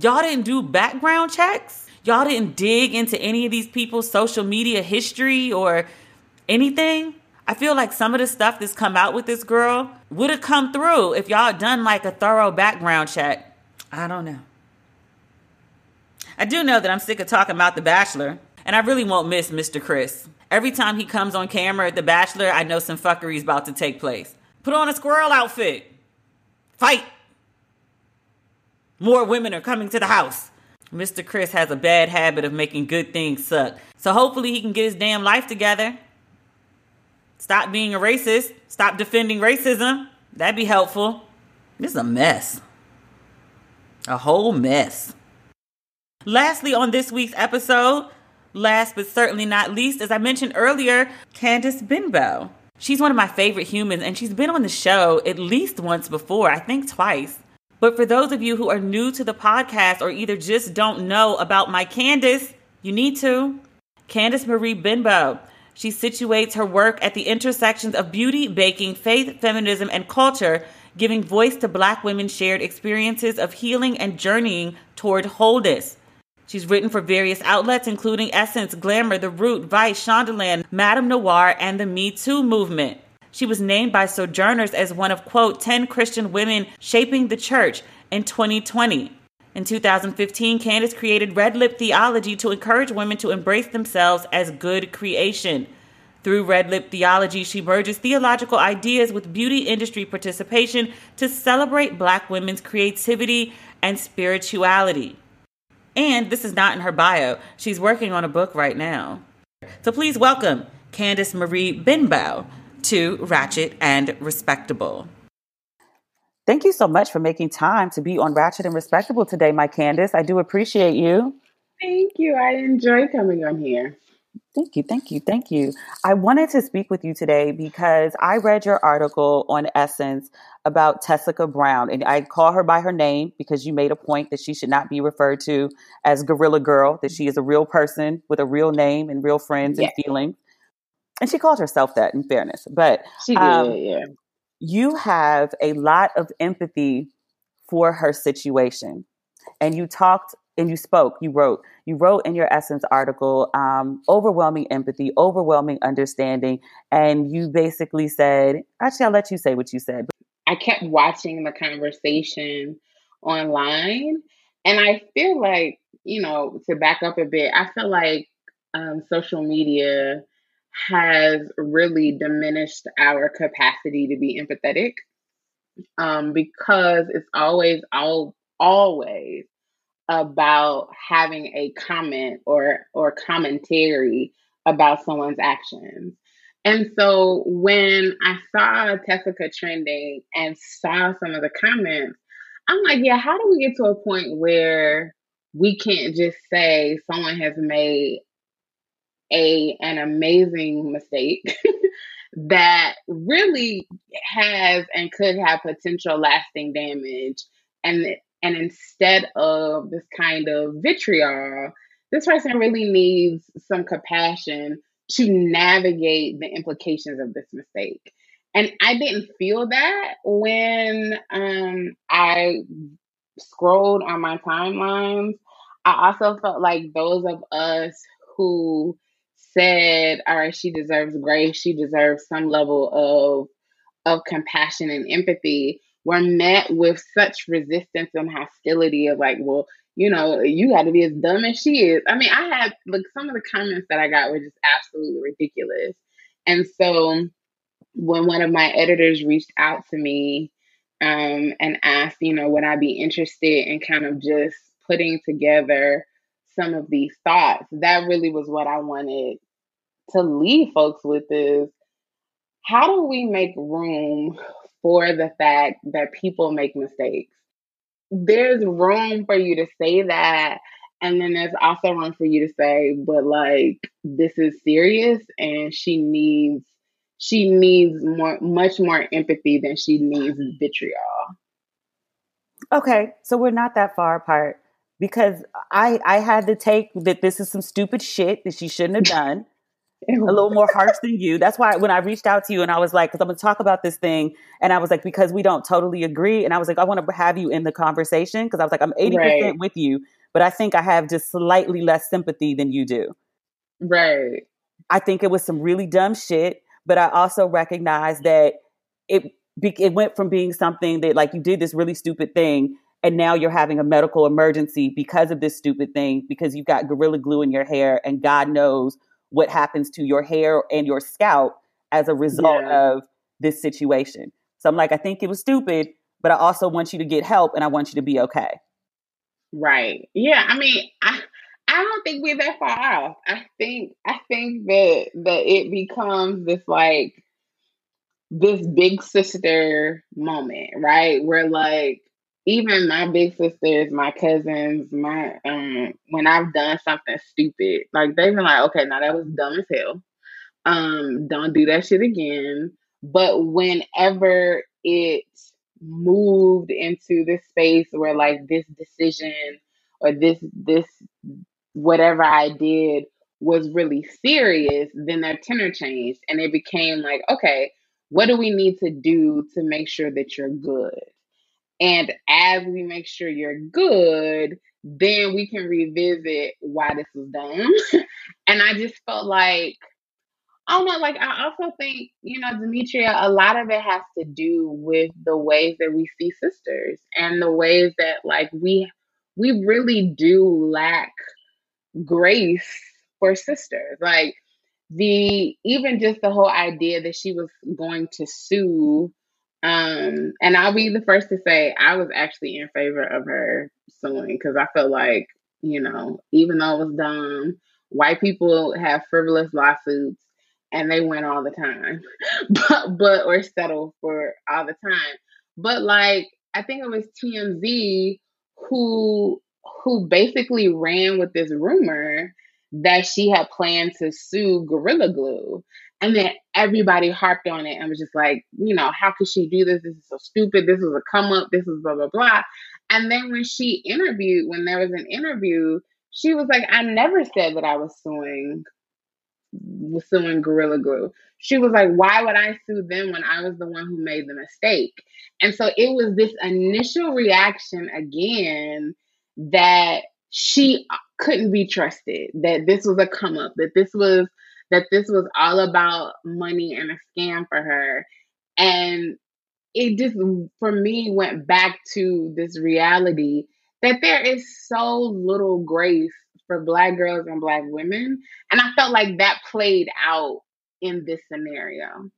y'all didn't do background checks. Y'all didn't dig into any of these people's social media history or anything. I feel like some of the stuff that's come out with this girl would have come through if y'all had done like a thorough background check. I don't know. I do know that I'm sick of talking about The Bachelor, and I really won't miss Mr. Chris. Every time he comes on camera at The Bachelor, I know some fuckery is about to take place. Put on a squirrel outfit. Fight. More women are coming to the house. Mr. Chris has a bad habit of making good things suck. So hopefully he can get his damn life together. Stop being a racist. Stop defending racism. That'd be helpful. This is a mess. A whole mess. Lastly, on this week's episode, last but certainly not least, as I mentioned earlier, Candice Benbow. She's one of my favorite humans, and she's been on the show at least once before, I think twice. But for those of you who are new to the podcast or either just don't know about my Candice, you need to. Candice Marie Benbow. She situates her work at the intersections of beauty, baking, faith, feminism, and culture, giving voice to Black women's shared experiences of healing and journeying toward wholeness. She's written for various outlets, including Essence, Glamour, The Root, Vice, Shondaland, MadameNoire, and the Me Too movement. She was named by Sojourners as one of, quote, 10 Christian women shaping the church in 2020. In 2015, Candice created Red Lip Theology to encourage women to embrace themselves as good creation. Through Red Lip Theology, she merges theological ideas with beauty industry participation to celebrate Black women's creativity and spirituality. And this is not in her bio. She's working on a book right now. So please welcome Candice Marie Benbow to Ratchet and Respectable. Thank you so much for making time to be on Ratchet and Respectable today, my Candice. I do appreciate you. Thank you. I enjoy coming on here. Thank you, thank you, thank you. I wanted to speak with you today because I read your article on Essence about Tessica Brown, and I call her by her name because you made a point that she should not be referred to as Gorilla Girl, that she is a real person with a real name and real friends and feelings. And she called herself that, in fairness. But she did, um, yeah. You have a lot of empathy for her situation, and you talked and you spoke, you wrote, you wrote in your Essence article, um, overwhelming empathy, overwhelming understanding. And you basically said, actually, I'll let you say what you said. I kept watching the conversation online. And I feel like, you know, to back up a bit, I feel like um, social media has really diminished our capacity to be empathetic um, because it's always, all, always about having a comment or or commentary about someone's actions. And so when I saw Tessica trending and saw some of the comments, I'm like, yeah, how do we get to a point where we can't just say someone has made a an amazing mistake that really has and could have potential lasting damage and and instead of this kind of vitriol, this person really needs some compassion to navigate the implications of this mistake. And I didn't feel that when um, I scrolled on my timelines. I also felt like those of us who said, all right, she deserves grace, she deserves some level of of compassion and empathy were met with such resistance and hostility of like, well, you know, you got to be as dumb as she is. I mean, I had like some of the comments that I got were just absolutely ridiculous. And so when one of my editors reached out to me um, and asked, you know, would I be interested in kind of just putting together some of these thoughts, that really was what I wanted to leave folks with is how do we make room for the fact that people make mistakes. There's room for you to say that And then there's also room for you to say, but like this is serious and she needs she needs more much more empathy than she needs vitriol. Okay, so we're not that far apart because I I had to take that this is some stupid shit that she shouldn't have done. a little more harsh than you. That's why when I reached out to you and I was like, because I'm going to talk about this thing, and I was like, because we don't totally agree, and I was like, I want to have you in the conversation because I was like, I'm 80 Right. percent with you, but I think I have just slightly less sympathy than you do. Right. I think it was some really dumb shit, but I also recognize that it it went from being something that like you did this really stupid thing and now you're having a medical emergency because of this stupid thing because you've got gorilla glue in your hair and God knows what happens to your hair and your scalp as a result Yeah. of this situation. So I'm like I think it was stupid, but I also want you to get help and I want you to be okay. Right. Yeah. I mean, I I don't think we're that far off. I think I think that that it becomes this like this big sister moment, right? Where like even my big sisters, my cousins, my um when I've done something stupid, like they've been like, okay, now that was dumb as hell. Um, don't do that shit again. But whenever it moved into this space where like this decision or this this whatever I did was really serious, then their tenor changed and it became like, okay, what do we need to do to make sure that you're good? And as we make sure you're good, then we can revisit why this was done. and I just felt like I don't know, like I also think, you know, Demetria, a lot of it has to do with the ways that we see sisters and the ways that like we we really do lack grace for sisters. Like the even just the whole idea that she was going to sue um and I'll be the first to say I was actually in favor of her suing because I felt like, you know, even though it was dumb, white people have frivolous lawsuits and they win all the time. but but or settle for all the time. But like I think it was TMZ who who basically ran with this rumor that she had planned to sue Gorilla Glue. And then everybody harped on it and was just like, you know, how could she do this? This is so stupid. This is a come up. This is blah, blah, blah. And then when she interviewed, when there was an interview, she was like, I never said that I was suing was suing Gorilla Glue. She was like, why would I sue them when I was the one who made the mistake? And so it was this initial reaction again that she couldn't be trusted, that this was a come up, that this was that this was all about money and a scam for her. And it just for me went back to this reality that there is so little grace for black girls and black women. And I felt like that played out in this scenario.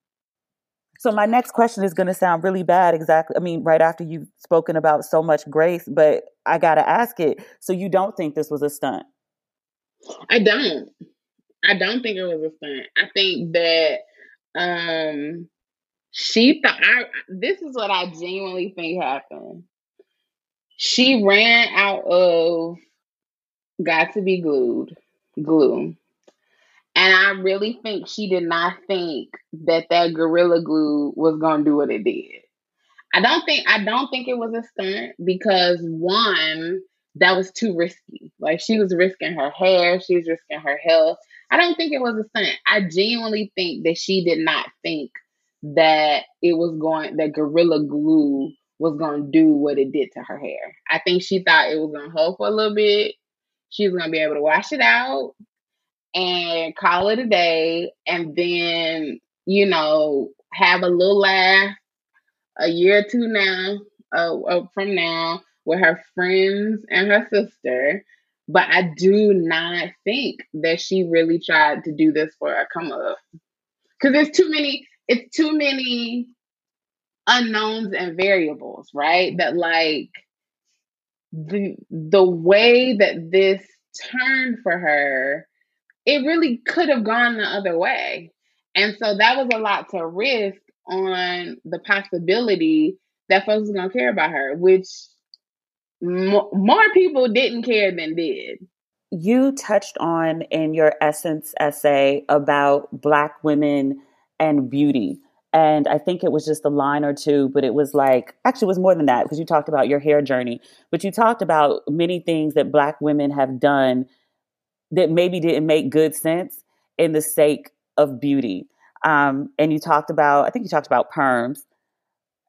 So my next question is going to sound really bad exactly I mean right after you've spoken about so much grace, but I got to ask it. So you don't think this was a stunt? I don't. I don't think it was a stunt. I think that um she thought I this is what I genuinely think happened. She ran out of Got2b Glued glue. And I really think she did not think that that gorilla glue was going to do what it did. I don't think I don't think it was a stunt because one that was too risky. Like she was risking her hair, she was risking her health. I don't think it was a stunt. I genuinely think that she did not think that it was going that gorilla glue was going to do what it did to her hair. I think she thought it was going to hold for a little bit. She was going to be able to wash it out and call it a day and then, you know, have a little laugh a year or two now uh, uh, from now with her friends and her sister. But I do not think that she really tried to do this for a come up because there's too many. It's too many unknowns and variables, right? That like the the way that this turned for her, it really could have gone the other way. And so that was a lot to risk on the possibility that folks was gonna care about her, which mo- more people didn't care than did. you touched on in your essence essay about Black women and beauty. And I think it was just a line or two, but it was like, actually, it was more than that because you talked about your hair journey, but you talked about many things that Black women have done that maybe didn't make good sense in the sake of beauty. Um, and you talked about, I think you talked about perms,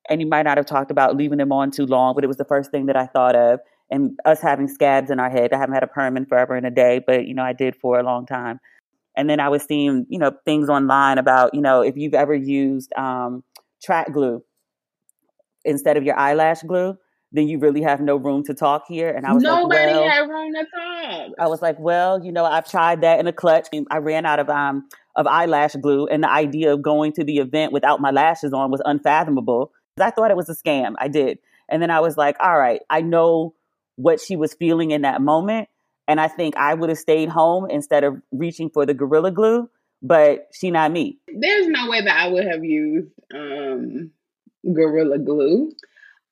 and you might not have talked about leaving them on too long, but it was the first thing that I thought of and us having scabs in our head. I haven't had a perm in forever and a day, but you know, I did for a long time. And then I was seeing, you know, things online about, you know, if you've ever used um, track glue instead of your eyelash glue, then you really have no room to talk here. And I was Nobody like, well, had room to talk. I was like, well, you know, I've tried that in a clutch. I ran out of um of eyelash glue, and the idea of going to the event without my lashes on was unfathomable. I thought it was a scam. I did, and then I was like, all right, I know what she was feeling in that moment. And I think I would have stayed home instead of reaching for the Gorilla Glue, but she not me. There's no way that I would have used um, Gorilla Glue.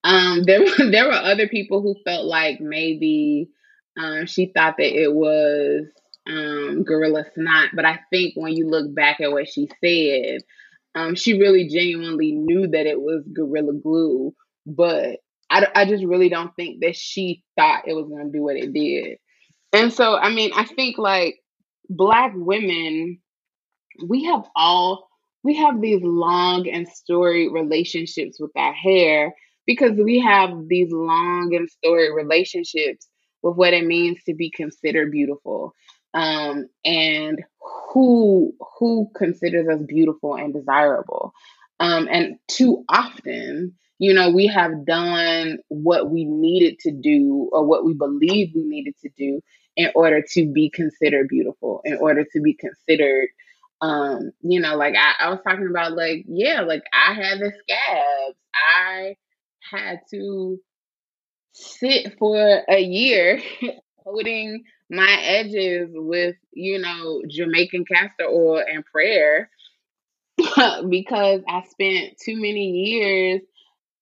Um, there, there were other people who felt like maybe um, she thought that it was um, Gorilla Snot, but I think when you look back at what she said, um, she really genuinely knew that it was Gorilla Glue, but I, I just really don't think that she thought it was going to do what it did. And so, I mean, I think like Black women, we have all, we have these long and storied relationships with our hair because we have these long and storied relationships with what it means to be considered beautiful um, and who who considers us beautiful and desirable um, and too often you know, we have done what we needed to do or what we believe we needed to do in order to be considered beautiful, in order to be considered, um, you know, like I, I was talking about, like, yeah, like I had the scabs. I had to sit for a year holding my edges with, you know, Jamaican castor oil and prayer because I spent too many years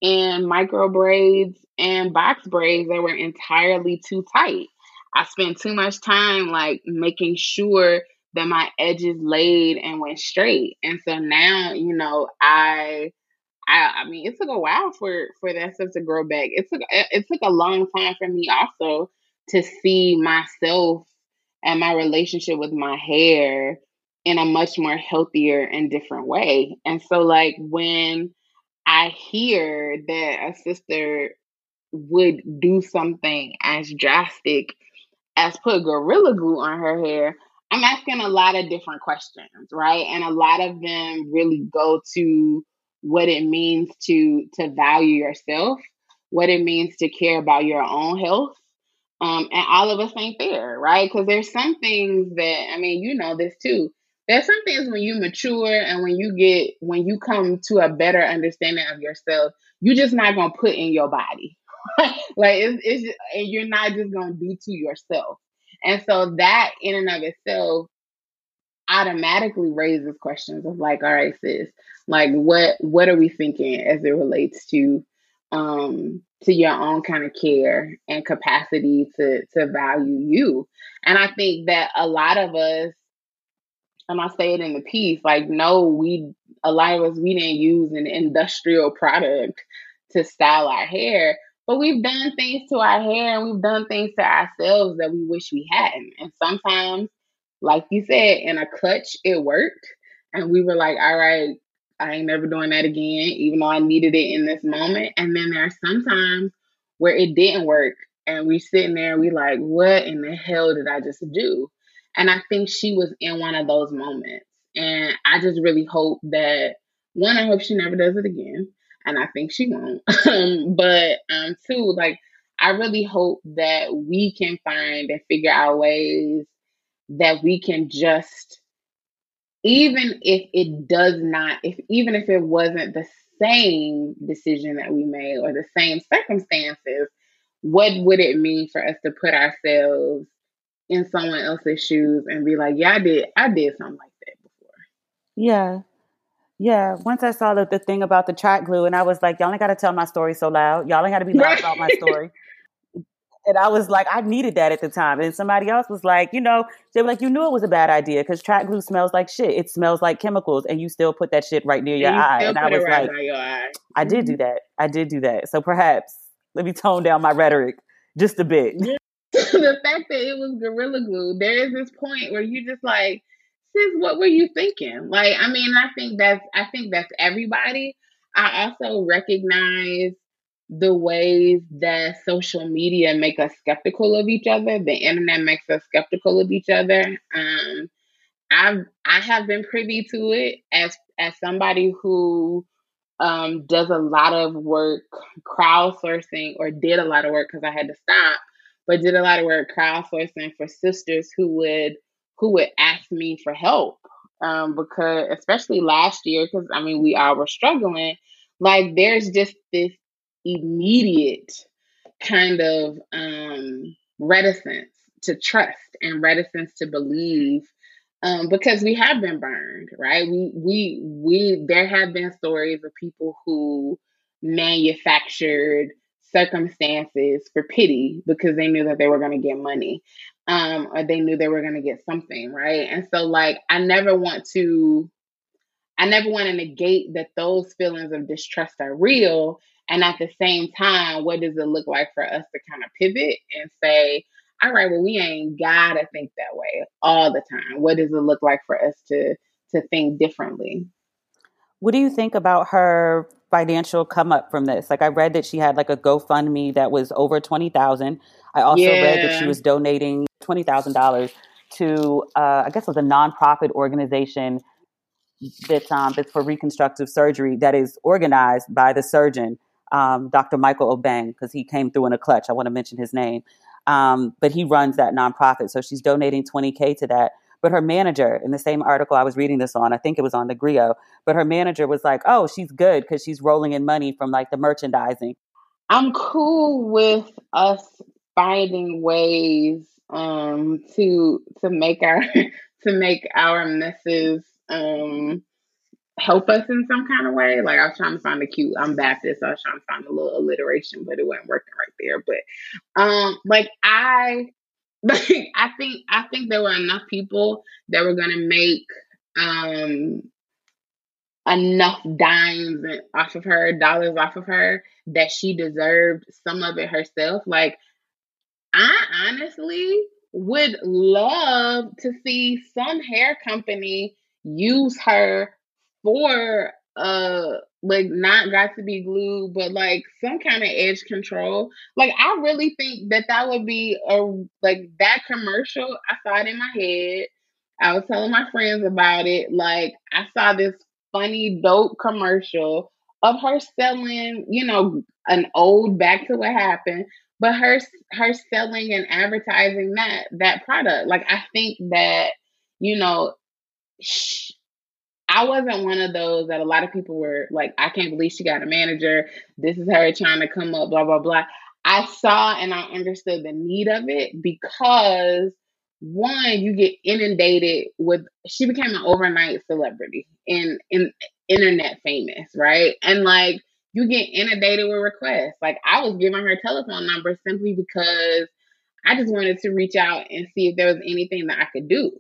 in micro braids and box braids that were entirely too tight. I spent too much time like making sure that my edges laid and went straight. And so now, you know, I I, I mean, it took a while for for that stuff to grow back. It took it took a long time for me also to see myself and my relationship with my hair in a much more healthier and different way. And so like when I hear that a sister would do something as drastic as put gorilla glue on her hair, I'm asking a lot of different questions, right? And a lot of them really go to what it means to to value yourself, what it means to care about your own health. Um, and all of us ain't there, right? Because there's some things that I mean, you know this too there's some things when you mature and when you get when you come to a better understanding of yourself, you're just not gonna put in your body. like it's, it's and you're not just gonna do to yourself. And so that in and of itself automatically raises questions of like, all right, sis, like what what are we thinking as it relates to um to your own kind of care and capacity to to value you. And I think that a lot of us and I say it in the piece, like, no, we a lot of us we didn't use an industrial product to style our hair, but we've done things to our hair and we've done things to ourselves that we wish we hadn't. And sometimes, like you said, in a clutch, it worked. And we were like, all right, I ain't never doing that again, even though I needed it in this moment. And then there are sometimes where it didn't work. And we sitting there we like, what in the hell did I just do? And I think she was in one of those moments. And I just really hope that one, I hope she never does it again. And I think she won't. Um, but um, two, like I really hope that we can find and figure out ways that we can just even if it does not if even if it wasn't the same decision that we made or the same circumstances what would it mean for us to put ourselves in someone else's shoes and be like, yeah, I did, I did something like that before. Yeah. Yeah. Once I saw the, the thing about the track glue and I was like, y'all ain't got to tell my story so loud. Y'all ain't got to be loud about my story. And I was like, I needed that at the time. And somebody else was like, you know, they were like, you knew it was a bad idea because track glue smells like shit. It smells like chemicals, and you still put that shit right near your And you eye. And I was right like, by your eye. I did do mm-hmm. that. I did do that. So perhaps let me tone down my rhetoric just a bit. the fact that it was gorilla glue, there is this point where you just like, sis, what were you thinking? Like, I mean, I think that's I think that's everybody. I also recognize the ways that social media make us skeptical of each other. The internet makes us skeptical of each other. Um, I've I have been privy to it as as somebody who um, does a lot of work crowdsourcing or did a lot of work because I had to stop, but did a lot of work crowdsourcing for sisters who would who would ask me for help um, because especially last year because I mean we all were struggling. Like there's just this immediate kind of um, reticence to trust and reticence to believe um, because we have been burned, right? We we we there have been stories of people who manufactured circumstances for pity because they knew that they were going to get money um, or they knew they were going to get something, right? And so like I never want to I never want to negate that those feelings of distrust are real. And at the same time, what does it look like for us to kind of pivot and say, all right, well, we ain't gotta think that way all the time. What does it look like for us to to think differently? What do you think about her financial come up from this? Like I read that she had like a GoFundMe that was over twenty thousand. I also read that she was donating twenty thousand dollars to uh, I guess it was a nonprofit organization that's um, that's for reconstructive surgery that is organized by the surgeon, um, Dr. Michael Obeng, because he came through in a clutch. I want to mention his name, um, but he runs that nonprofit. So she's donating 20k to that. But her manager, in the same article I was reading this on, I think it was on the Grio, but her manager was like, "Oh, she's good because she's rolling in money from like the merchandising." I'm cool with us finding ways um to to make our to make our messes um help us in some kind of way. Like I was trying to find a cute I'm Baptist, so I was trying to find a little alliteration, but it wasn't working right there. But um like I like I think I think there were enough people that were gonna make um enough dimes off of her, dollars off of her, that she deserved some of it herself. Like, I honestly would love to see some hair company use her for uh like not Got2b Glued but like some kind of edge control. Like i really think that that would be a like that commercial i saw it in my head. I was telling my friends about it. Like i saw this funny dope commercial of her selling you know an old back to what happened but her her selling and advertising that that product. Like i think that you know sh- I wasn't one of those that a lot of people were like, I can't believe she got a manager. This is her trying to come up, blah, blah, blah. I saw and I understood the need of it because one, you get inundated with she became an overnight celebrity and in internet famous, right? And like you get inundated with requests. Like I was giving her telephone number simply because I just wanted to reach out and see if there was anything that I could do.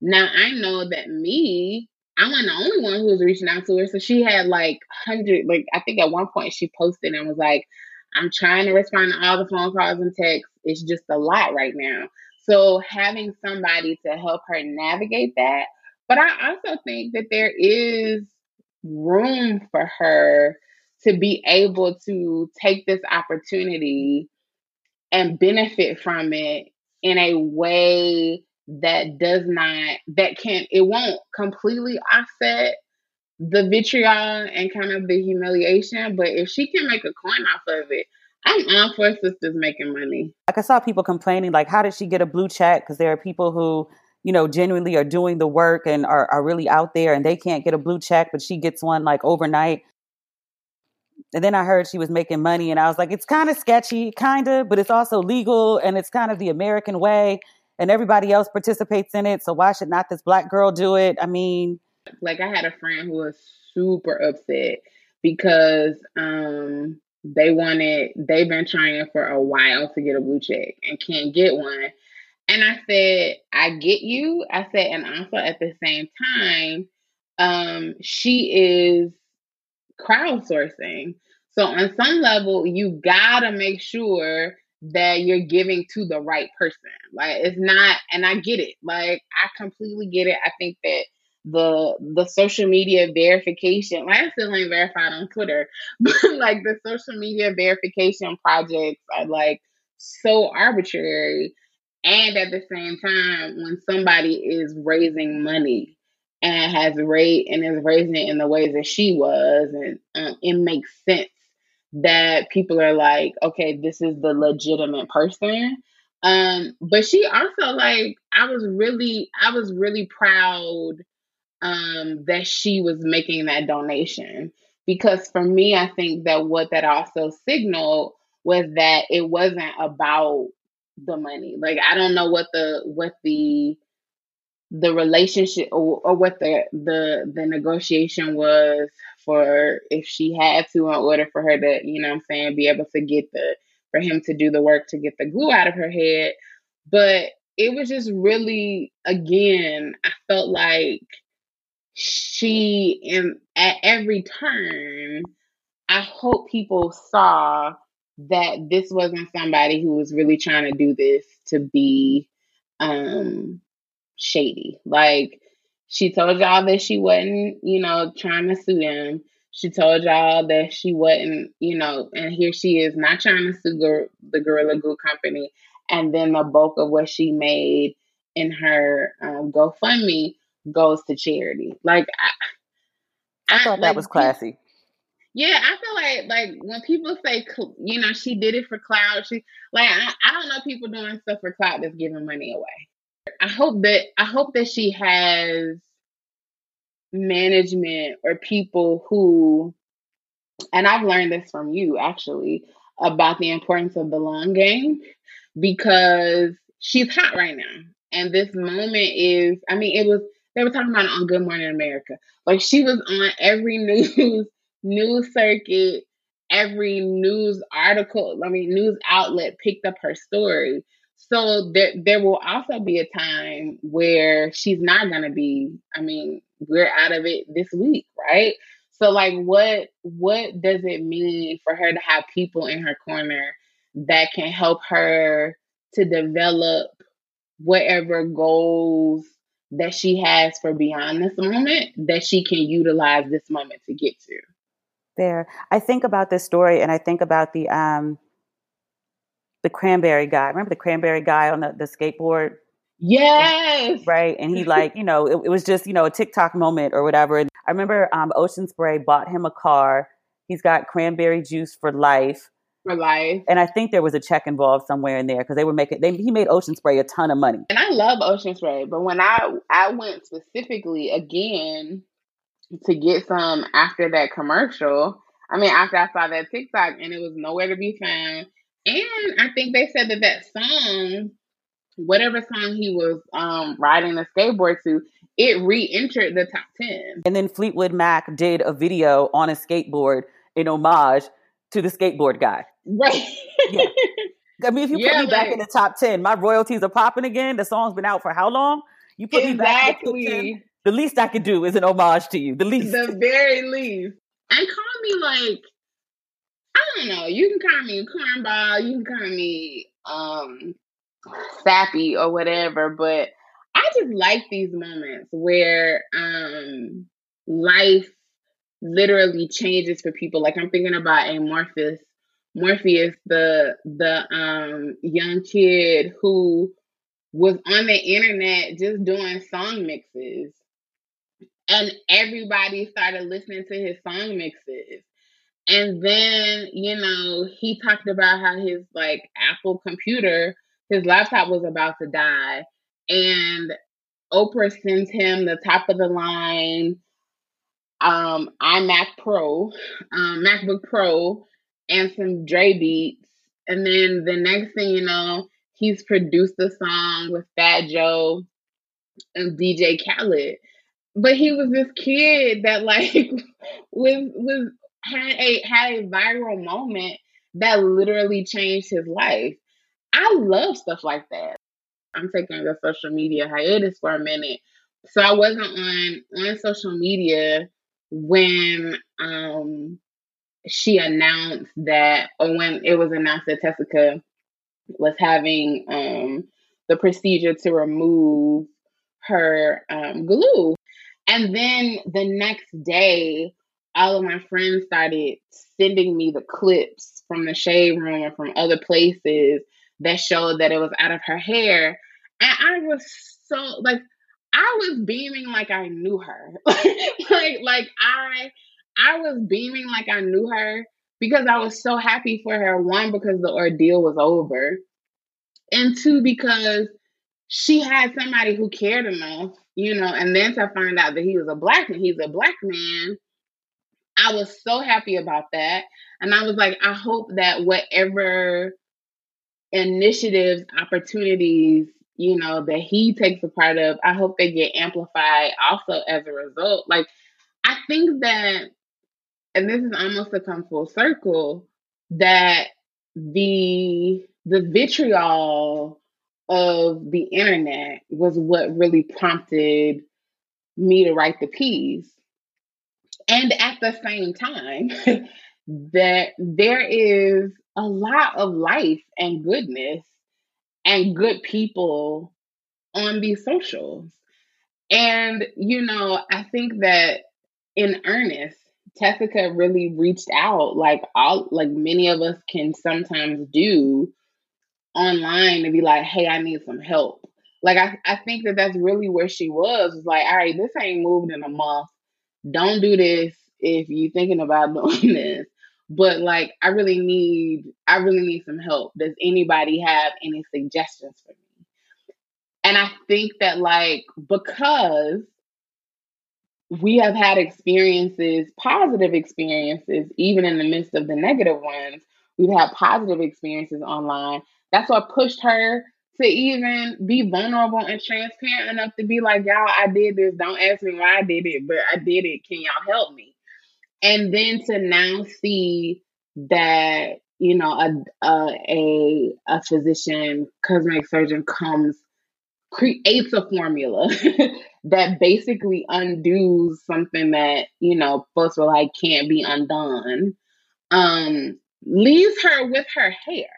Now I know that me, I wasn't the only one who was reaching out to her. So she had like hundred, like I think at one point she posted and was like, I'm trying to respond to all the phone calls and texts. It's just a lot right now. So having somebody to help her navigate that. But I also think that there is room for her to be able to take this opportunity and benefit from it in a way that does not that can't it won't completely offset the vitriol and kind of the humiliation but if she can make a coin off of it i'm all for sisters making money Like I saw people complaining, like, how did she get a blue check? Because there are people who, you know, genuinely are doing the work and are, are really out there and they can't get a blue check, but she gets one like overnight. And then I heard she was making money and I was like, it's kind of sketchy, kind of, but it's also legal and it's kind of the American way and everybody else participates in it. So why should not this black girl do it? I mean, like i had a friend who was super upset because um they wanted they've been trying for a while to get a blue check and can't get one. And I said, I get you. I said, and also at the same time, um, she is crowdsourcing. So on some level, you gotta make sure that you're giving to the right person. Like it's not, and I get it. Like I completely get it. I think that the the social media verification, like I still ain't verified on Twitter, but like the social media verification projects are like so arbitrary. And at the same time, when somebody is raising money and has rate and is raising it in the ways that she was, and um, it makes sense that people are like, okay, this is the legitimate person. Um, but she also like, I was really, I was really proud um that she was making that donation because for me, I think that what that also signaled was that it wasn't about the money. Like I don't know what the what the the relationship or, or what the the the negotiation was for if she had to in order for her to, you know I'm saying, be able to get the for him to do the work to get the glue out of her head. But it was just really again, I felt like she and at every turn, I hope people saw that this wasn't somebody who was really trying to do this to be um shady. Like she told y'all that she wasn't, you know, trying to sue them. She told y'all that she wasn't, you know, and here she is not trying to sue Gor- the Gorilla Glue Company. And then the bulk of what she made in her um, GoFundMe goes to charity. Like I, I thought that like, was classy. Yeah, I feel like like when people say you know she did it for clout, she like I, I don't know people doing stuff for clout that's giving money away. I hope that I hope that she has management or people who and I've learned this from you actually about the importance of the long game because she's hot right now. And this moment is I mean it was they were talking about it on Good Morning America. Like she was on every news news circuit, every news article, I mean news outlet picked up her story. So there there will also be a time where she's not gonna be, I mean, we're out of it this week, right? So like what what does it mean for her to have people in her corner that can help her to develop whatever goals that she has for beyond this moment that she can utilize this moment to get to. There. I think about this story and I think about the um the cranberry guy. Remember the cranberry guy on the, the skateboard? Yes. Right. And he like, you know, it, it, was just, you know, a TikTok moment or whatever. And I remember um, Ocean Spray bought him a car. He's got cranberry juice for life. For life. And I think there was a check involved somewhere in there because they were making, they, he made Ocean Spray a ton of money. And I love Ocean Spray. But when I, I went specifically again to get some after that commercial, I mean, after I saw that TikTok and it was nowhere to be found and I think they said that that song, whatever song he was um, riding the skateboard to, it re-entered the top ten. And then Fleetwood Mac did a video on a skateboard in homage to the skateboard guy. Right. yeah. I mean, if you put yeah, me back in the top ten, my royalties are popping again. The song's been out for how long? You put exactly. me back in the top 10, the least I could do is an homage to you. The least. The very least. And call me like I don't know. You can call me a cornball. You can call me um sappy or whatever, but I just like these moments where um life literally changes for people. Like I'm thinking about Amorphous, Morpheus, the the um young kid who was on the internet just doing song mixes. And everybody started listening to his song mixes. And then, you know, he talked about how his like Apple computer, his laptop was about to die. And Oprah sends him the top of the line um iMac Pro, um, MacBook Pro, and some Dre beats. And then the next thing you know, he's produced a song with Fat Joe and DJ Khaled. But he was this kid that like was was had a had a viral moment that literally changed his life. I love stuff like that. I'm taking a social media hiatus for a minute. So I wasn't on on social media when um she announced that or when it was announced that Tessica was having um the procedure to remove her um, glue. And then the next day, all of my friends started sending me the clips from the shade room and from other places that showed that it was out of her hair. And I was so like I was beaming like I knew her. like like I I was beaming like I knew her because I was so happy for her. One, because the ordeal was over. And two, because she had somebody who cared enough, you know, and then to find out that he was a black man, he's a black man. I was so happy about that. And I was like, I hope that whatever initiatives, opportunities, you know, that he takes a part of, I hope they get amplified also as a result. Like, I think that, and this is almost to come full circle, that the the vitriol of the internet was what really prompted me to write the piece. And at the same time, that there is a lot of life and goodness and good people on these socials. And, you know, I think that in earnest, Tessica really reached out like all like many of us can sometimes do online and be like, hey, I need some help. Like, I, I think that that's really where she was. It's like, all right, this ain't moved in a month. Don't do this if you're thinking about doing this. But like, I really need, I really need some help. Does anybody have any suggestions for me? And I think that like, because we have had experiences, positive experiences, even in the midst of the negative ones, we've had positive experiences online. That's what pushed her to even be vulnerable and transparent enough to be like, y'all, I did this. Don't ask me why I did it, but I did it. Can y'all help me? And then to now see that, you know, a a a, physician, cosmetic surgeon comes creates a formula that basically undoes something that you know folks were like can't be undone um leaves her with her hair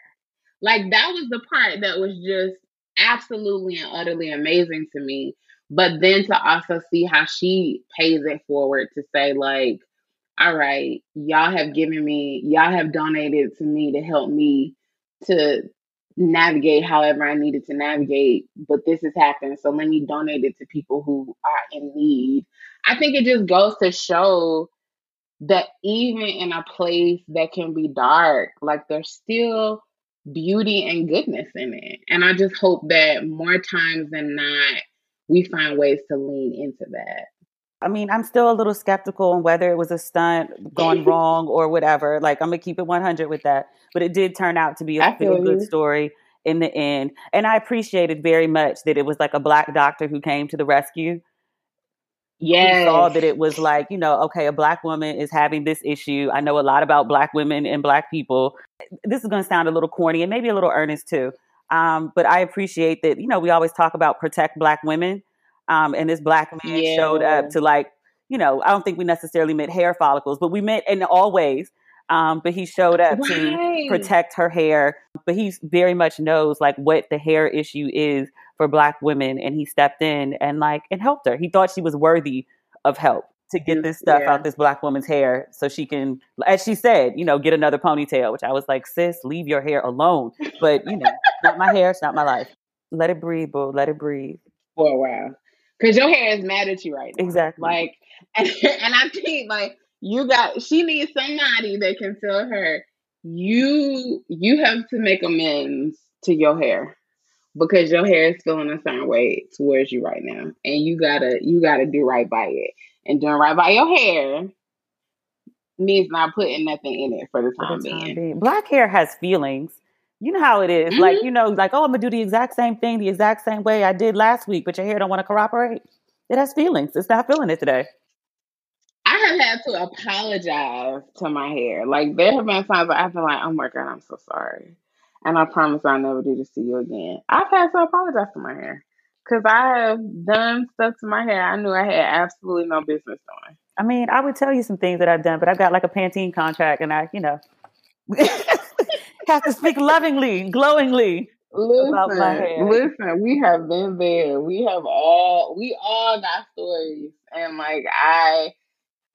like that was the part that was just absolutely and utterly amazing to me. But then to also see how she pays it forward to say, like, all right, y'all have given me, y'all have donated to me to help me to navigate however I needed to navigate, but this has happened. So let me donate it to people who are in need. I think it just goes to show that even in a place that can be dark, like there's still beauty and goodness in it. And I just hope that more times than not, we find ways to lean into that. I mean, I'm still a little skeptical on whether it was a stunt gone wrong or whatever. Like, I'm gonna keep it 100 with that. But it did turn out to be a feel good story in the end, and I appreciated very much that it was like a black doctor who came to the rescue. Yeah, saw that it was like you know, okay, a black woman is having this issue. I know a lot about black women and black people, this is going to sound a little corny and maybe a little earnest too. Um, but I appreciate that, you know, we always talk about protect black women. Um, and this black man yeah. showed up to like, you know, I don't think we necessarily meant hair follicles, but we meant in all ways. Um, but he showed up right. to protect her hair. But he very much knows like what the hair issue is for black women. And he stepped in and like, and helped her. He thought she was worthy of help to get mm-hmm. this stuff yeah. out this black woman's hair so she can, as she said, you know, get another ponytail, which I was like, sis, leave your hair alone. But, you know, not my hair, it's not my life. Let it breathe, boo. Let it breathe. For a while. Because your hair is mad at you right now. Exactly. Like, and, and I think, like, you got, she needs somebody that can tell her, you, you have to make amends to your hair because your hair is feeling a certain way towards you right now and you gotta you gotta do right by it and doing right by your hair means not putting nothing in it for the time, for the time being. being. Black hair has feelings. You know how it is. Mm-hmm. Like, you know, like, oh, I'm gonna do the exact same thing the exact same way I did last week, but your hair don't want to cooperate. It has feelings. It's not feeling it today. I have had to apologize to my hair. Like there have been times where I feel like, oh my god, I'm so sorry, and I promise I'll never do this to you again. I've had to apologize to my hair because I have done stuff to my hair I knew I had absolutely no business doing. I mean, I would tell you some things that I've done, but I've got like a Pantene contract, and I, you know, have to speak lovingly, glowingly about my hair. Listen, listen, we have been there. We have all we all got stories. And like I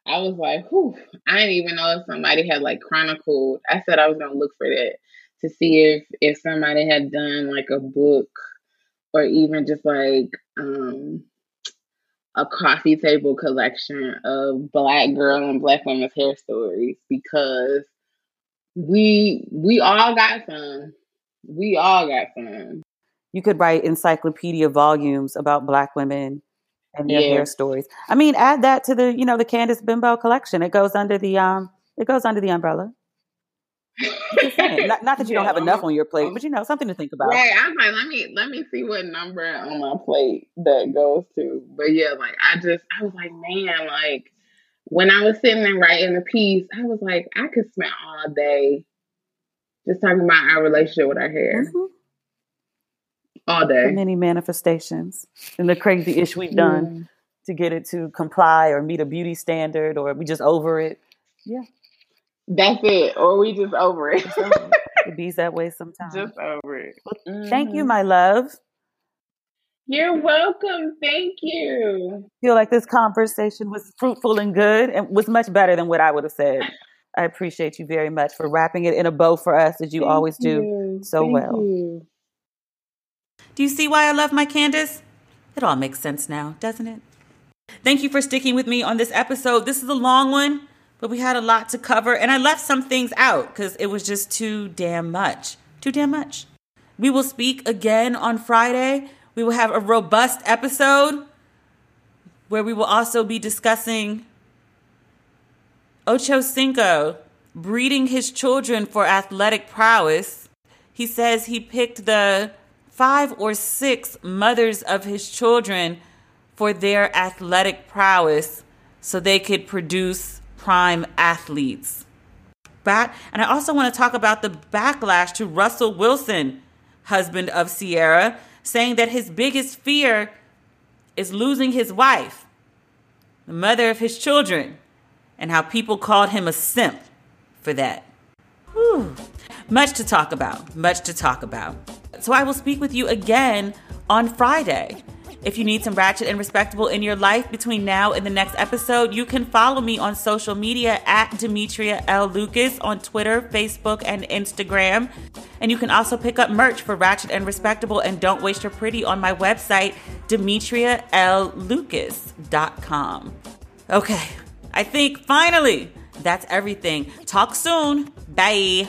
I was like, whew, I didn't even know if somebody had like chronicled. I said I was gonna look for that to see if if somebody had done like a book or even just like um a coffee table collection of black girl and black women's hair stories because we we all got some. We all got some. You could write encyclopedia volumes about black women and their Yeah. hair stories. I mean, add that to the, you know, the Candice Benbow collection. It goes under the um it goes under the umbrella. Not, not that you don't have enough I'm- on your plate, but you know, something to think about. Right. I'm like, let me let me see what number on my plate that goes to. But yeah, like I just I was like, man, like when I was sitting there writing the piece, I was like, I could spend all day just talking about our relationship with our hair. Mhm. All The day. many manifestations and the crazy ish we've done to get it to comply or meet a beauty standard or we just over it. Yeah, That's it. Or we just over it. it. It bees that way sometimes. just over it. Thank you, Mhm. my love. You're welcome. Thank you. I feel like this conversation was fruitful and good and was much better than what I would have said. I appreciate you very much for wrapping it in a bow for us as you Thank always do you. so Thank well. you. Do you see why I love my Candice? It all makes sense now, doesn't it? Thank you for sticking with me on this episode. This is a long one, but we had a lot to cover, and I left some things out because it was just too damn much. Too damn much. We will speak again on Friday. We will have a robust episode where we will also be discussing Ocho Cinco breeding his children for athletic prowess. He says he picked the five or six mothers of his children for their athletic prowess so they could produce prime athletes. Back, and I also want to talk about the backlash to Russell Wilson, husband of Ciara, saying that his biggest fear is losing his wife, the mother of his children, and how people called him a simp for that. Whew. Much to talk about, much to talk about. So I will speak with you again on Friday. If you need some ratchet and respectable in your life between now and the next episode, you can follow me on social media at Demetria L. Lucas on Twitter, Facebook, and Instagram. And you can also pick up merch for Ratchet and Respectable and Don't Waste Your Pretty on my website, DemetriaLLucas.com. Okay, I think finally that's everything. Talk soon. Bye.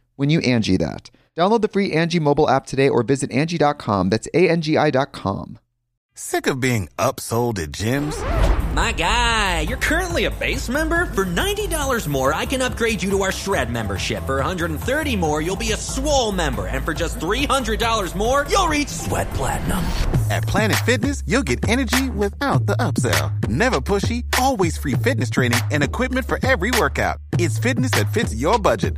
when you Angi that. Download the free Angi mobile app today or visit Angi.com. That's A-N-G-I dot com. Sick of being upsold at gyms? My guy, you're currently a base member. For $90 more, I can upgrade you to our Shred membership. For $130 more, you'll be a Swole member. And for just $300 more, you'll reach Sweat Platinum. At Planet Fitness, you'll get energy without the upsell. Never pushy, always free fitness training and equipment for every workout. It's fitness that fits your budget.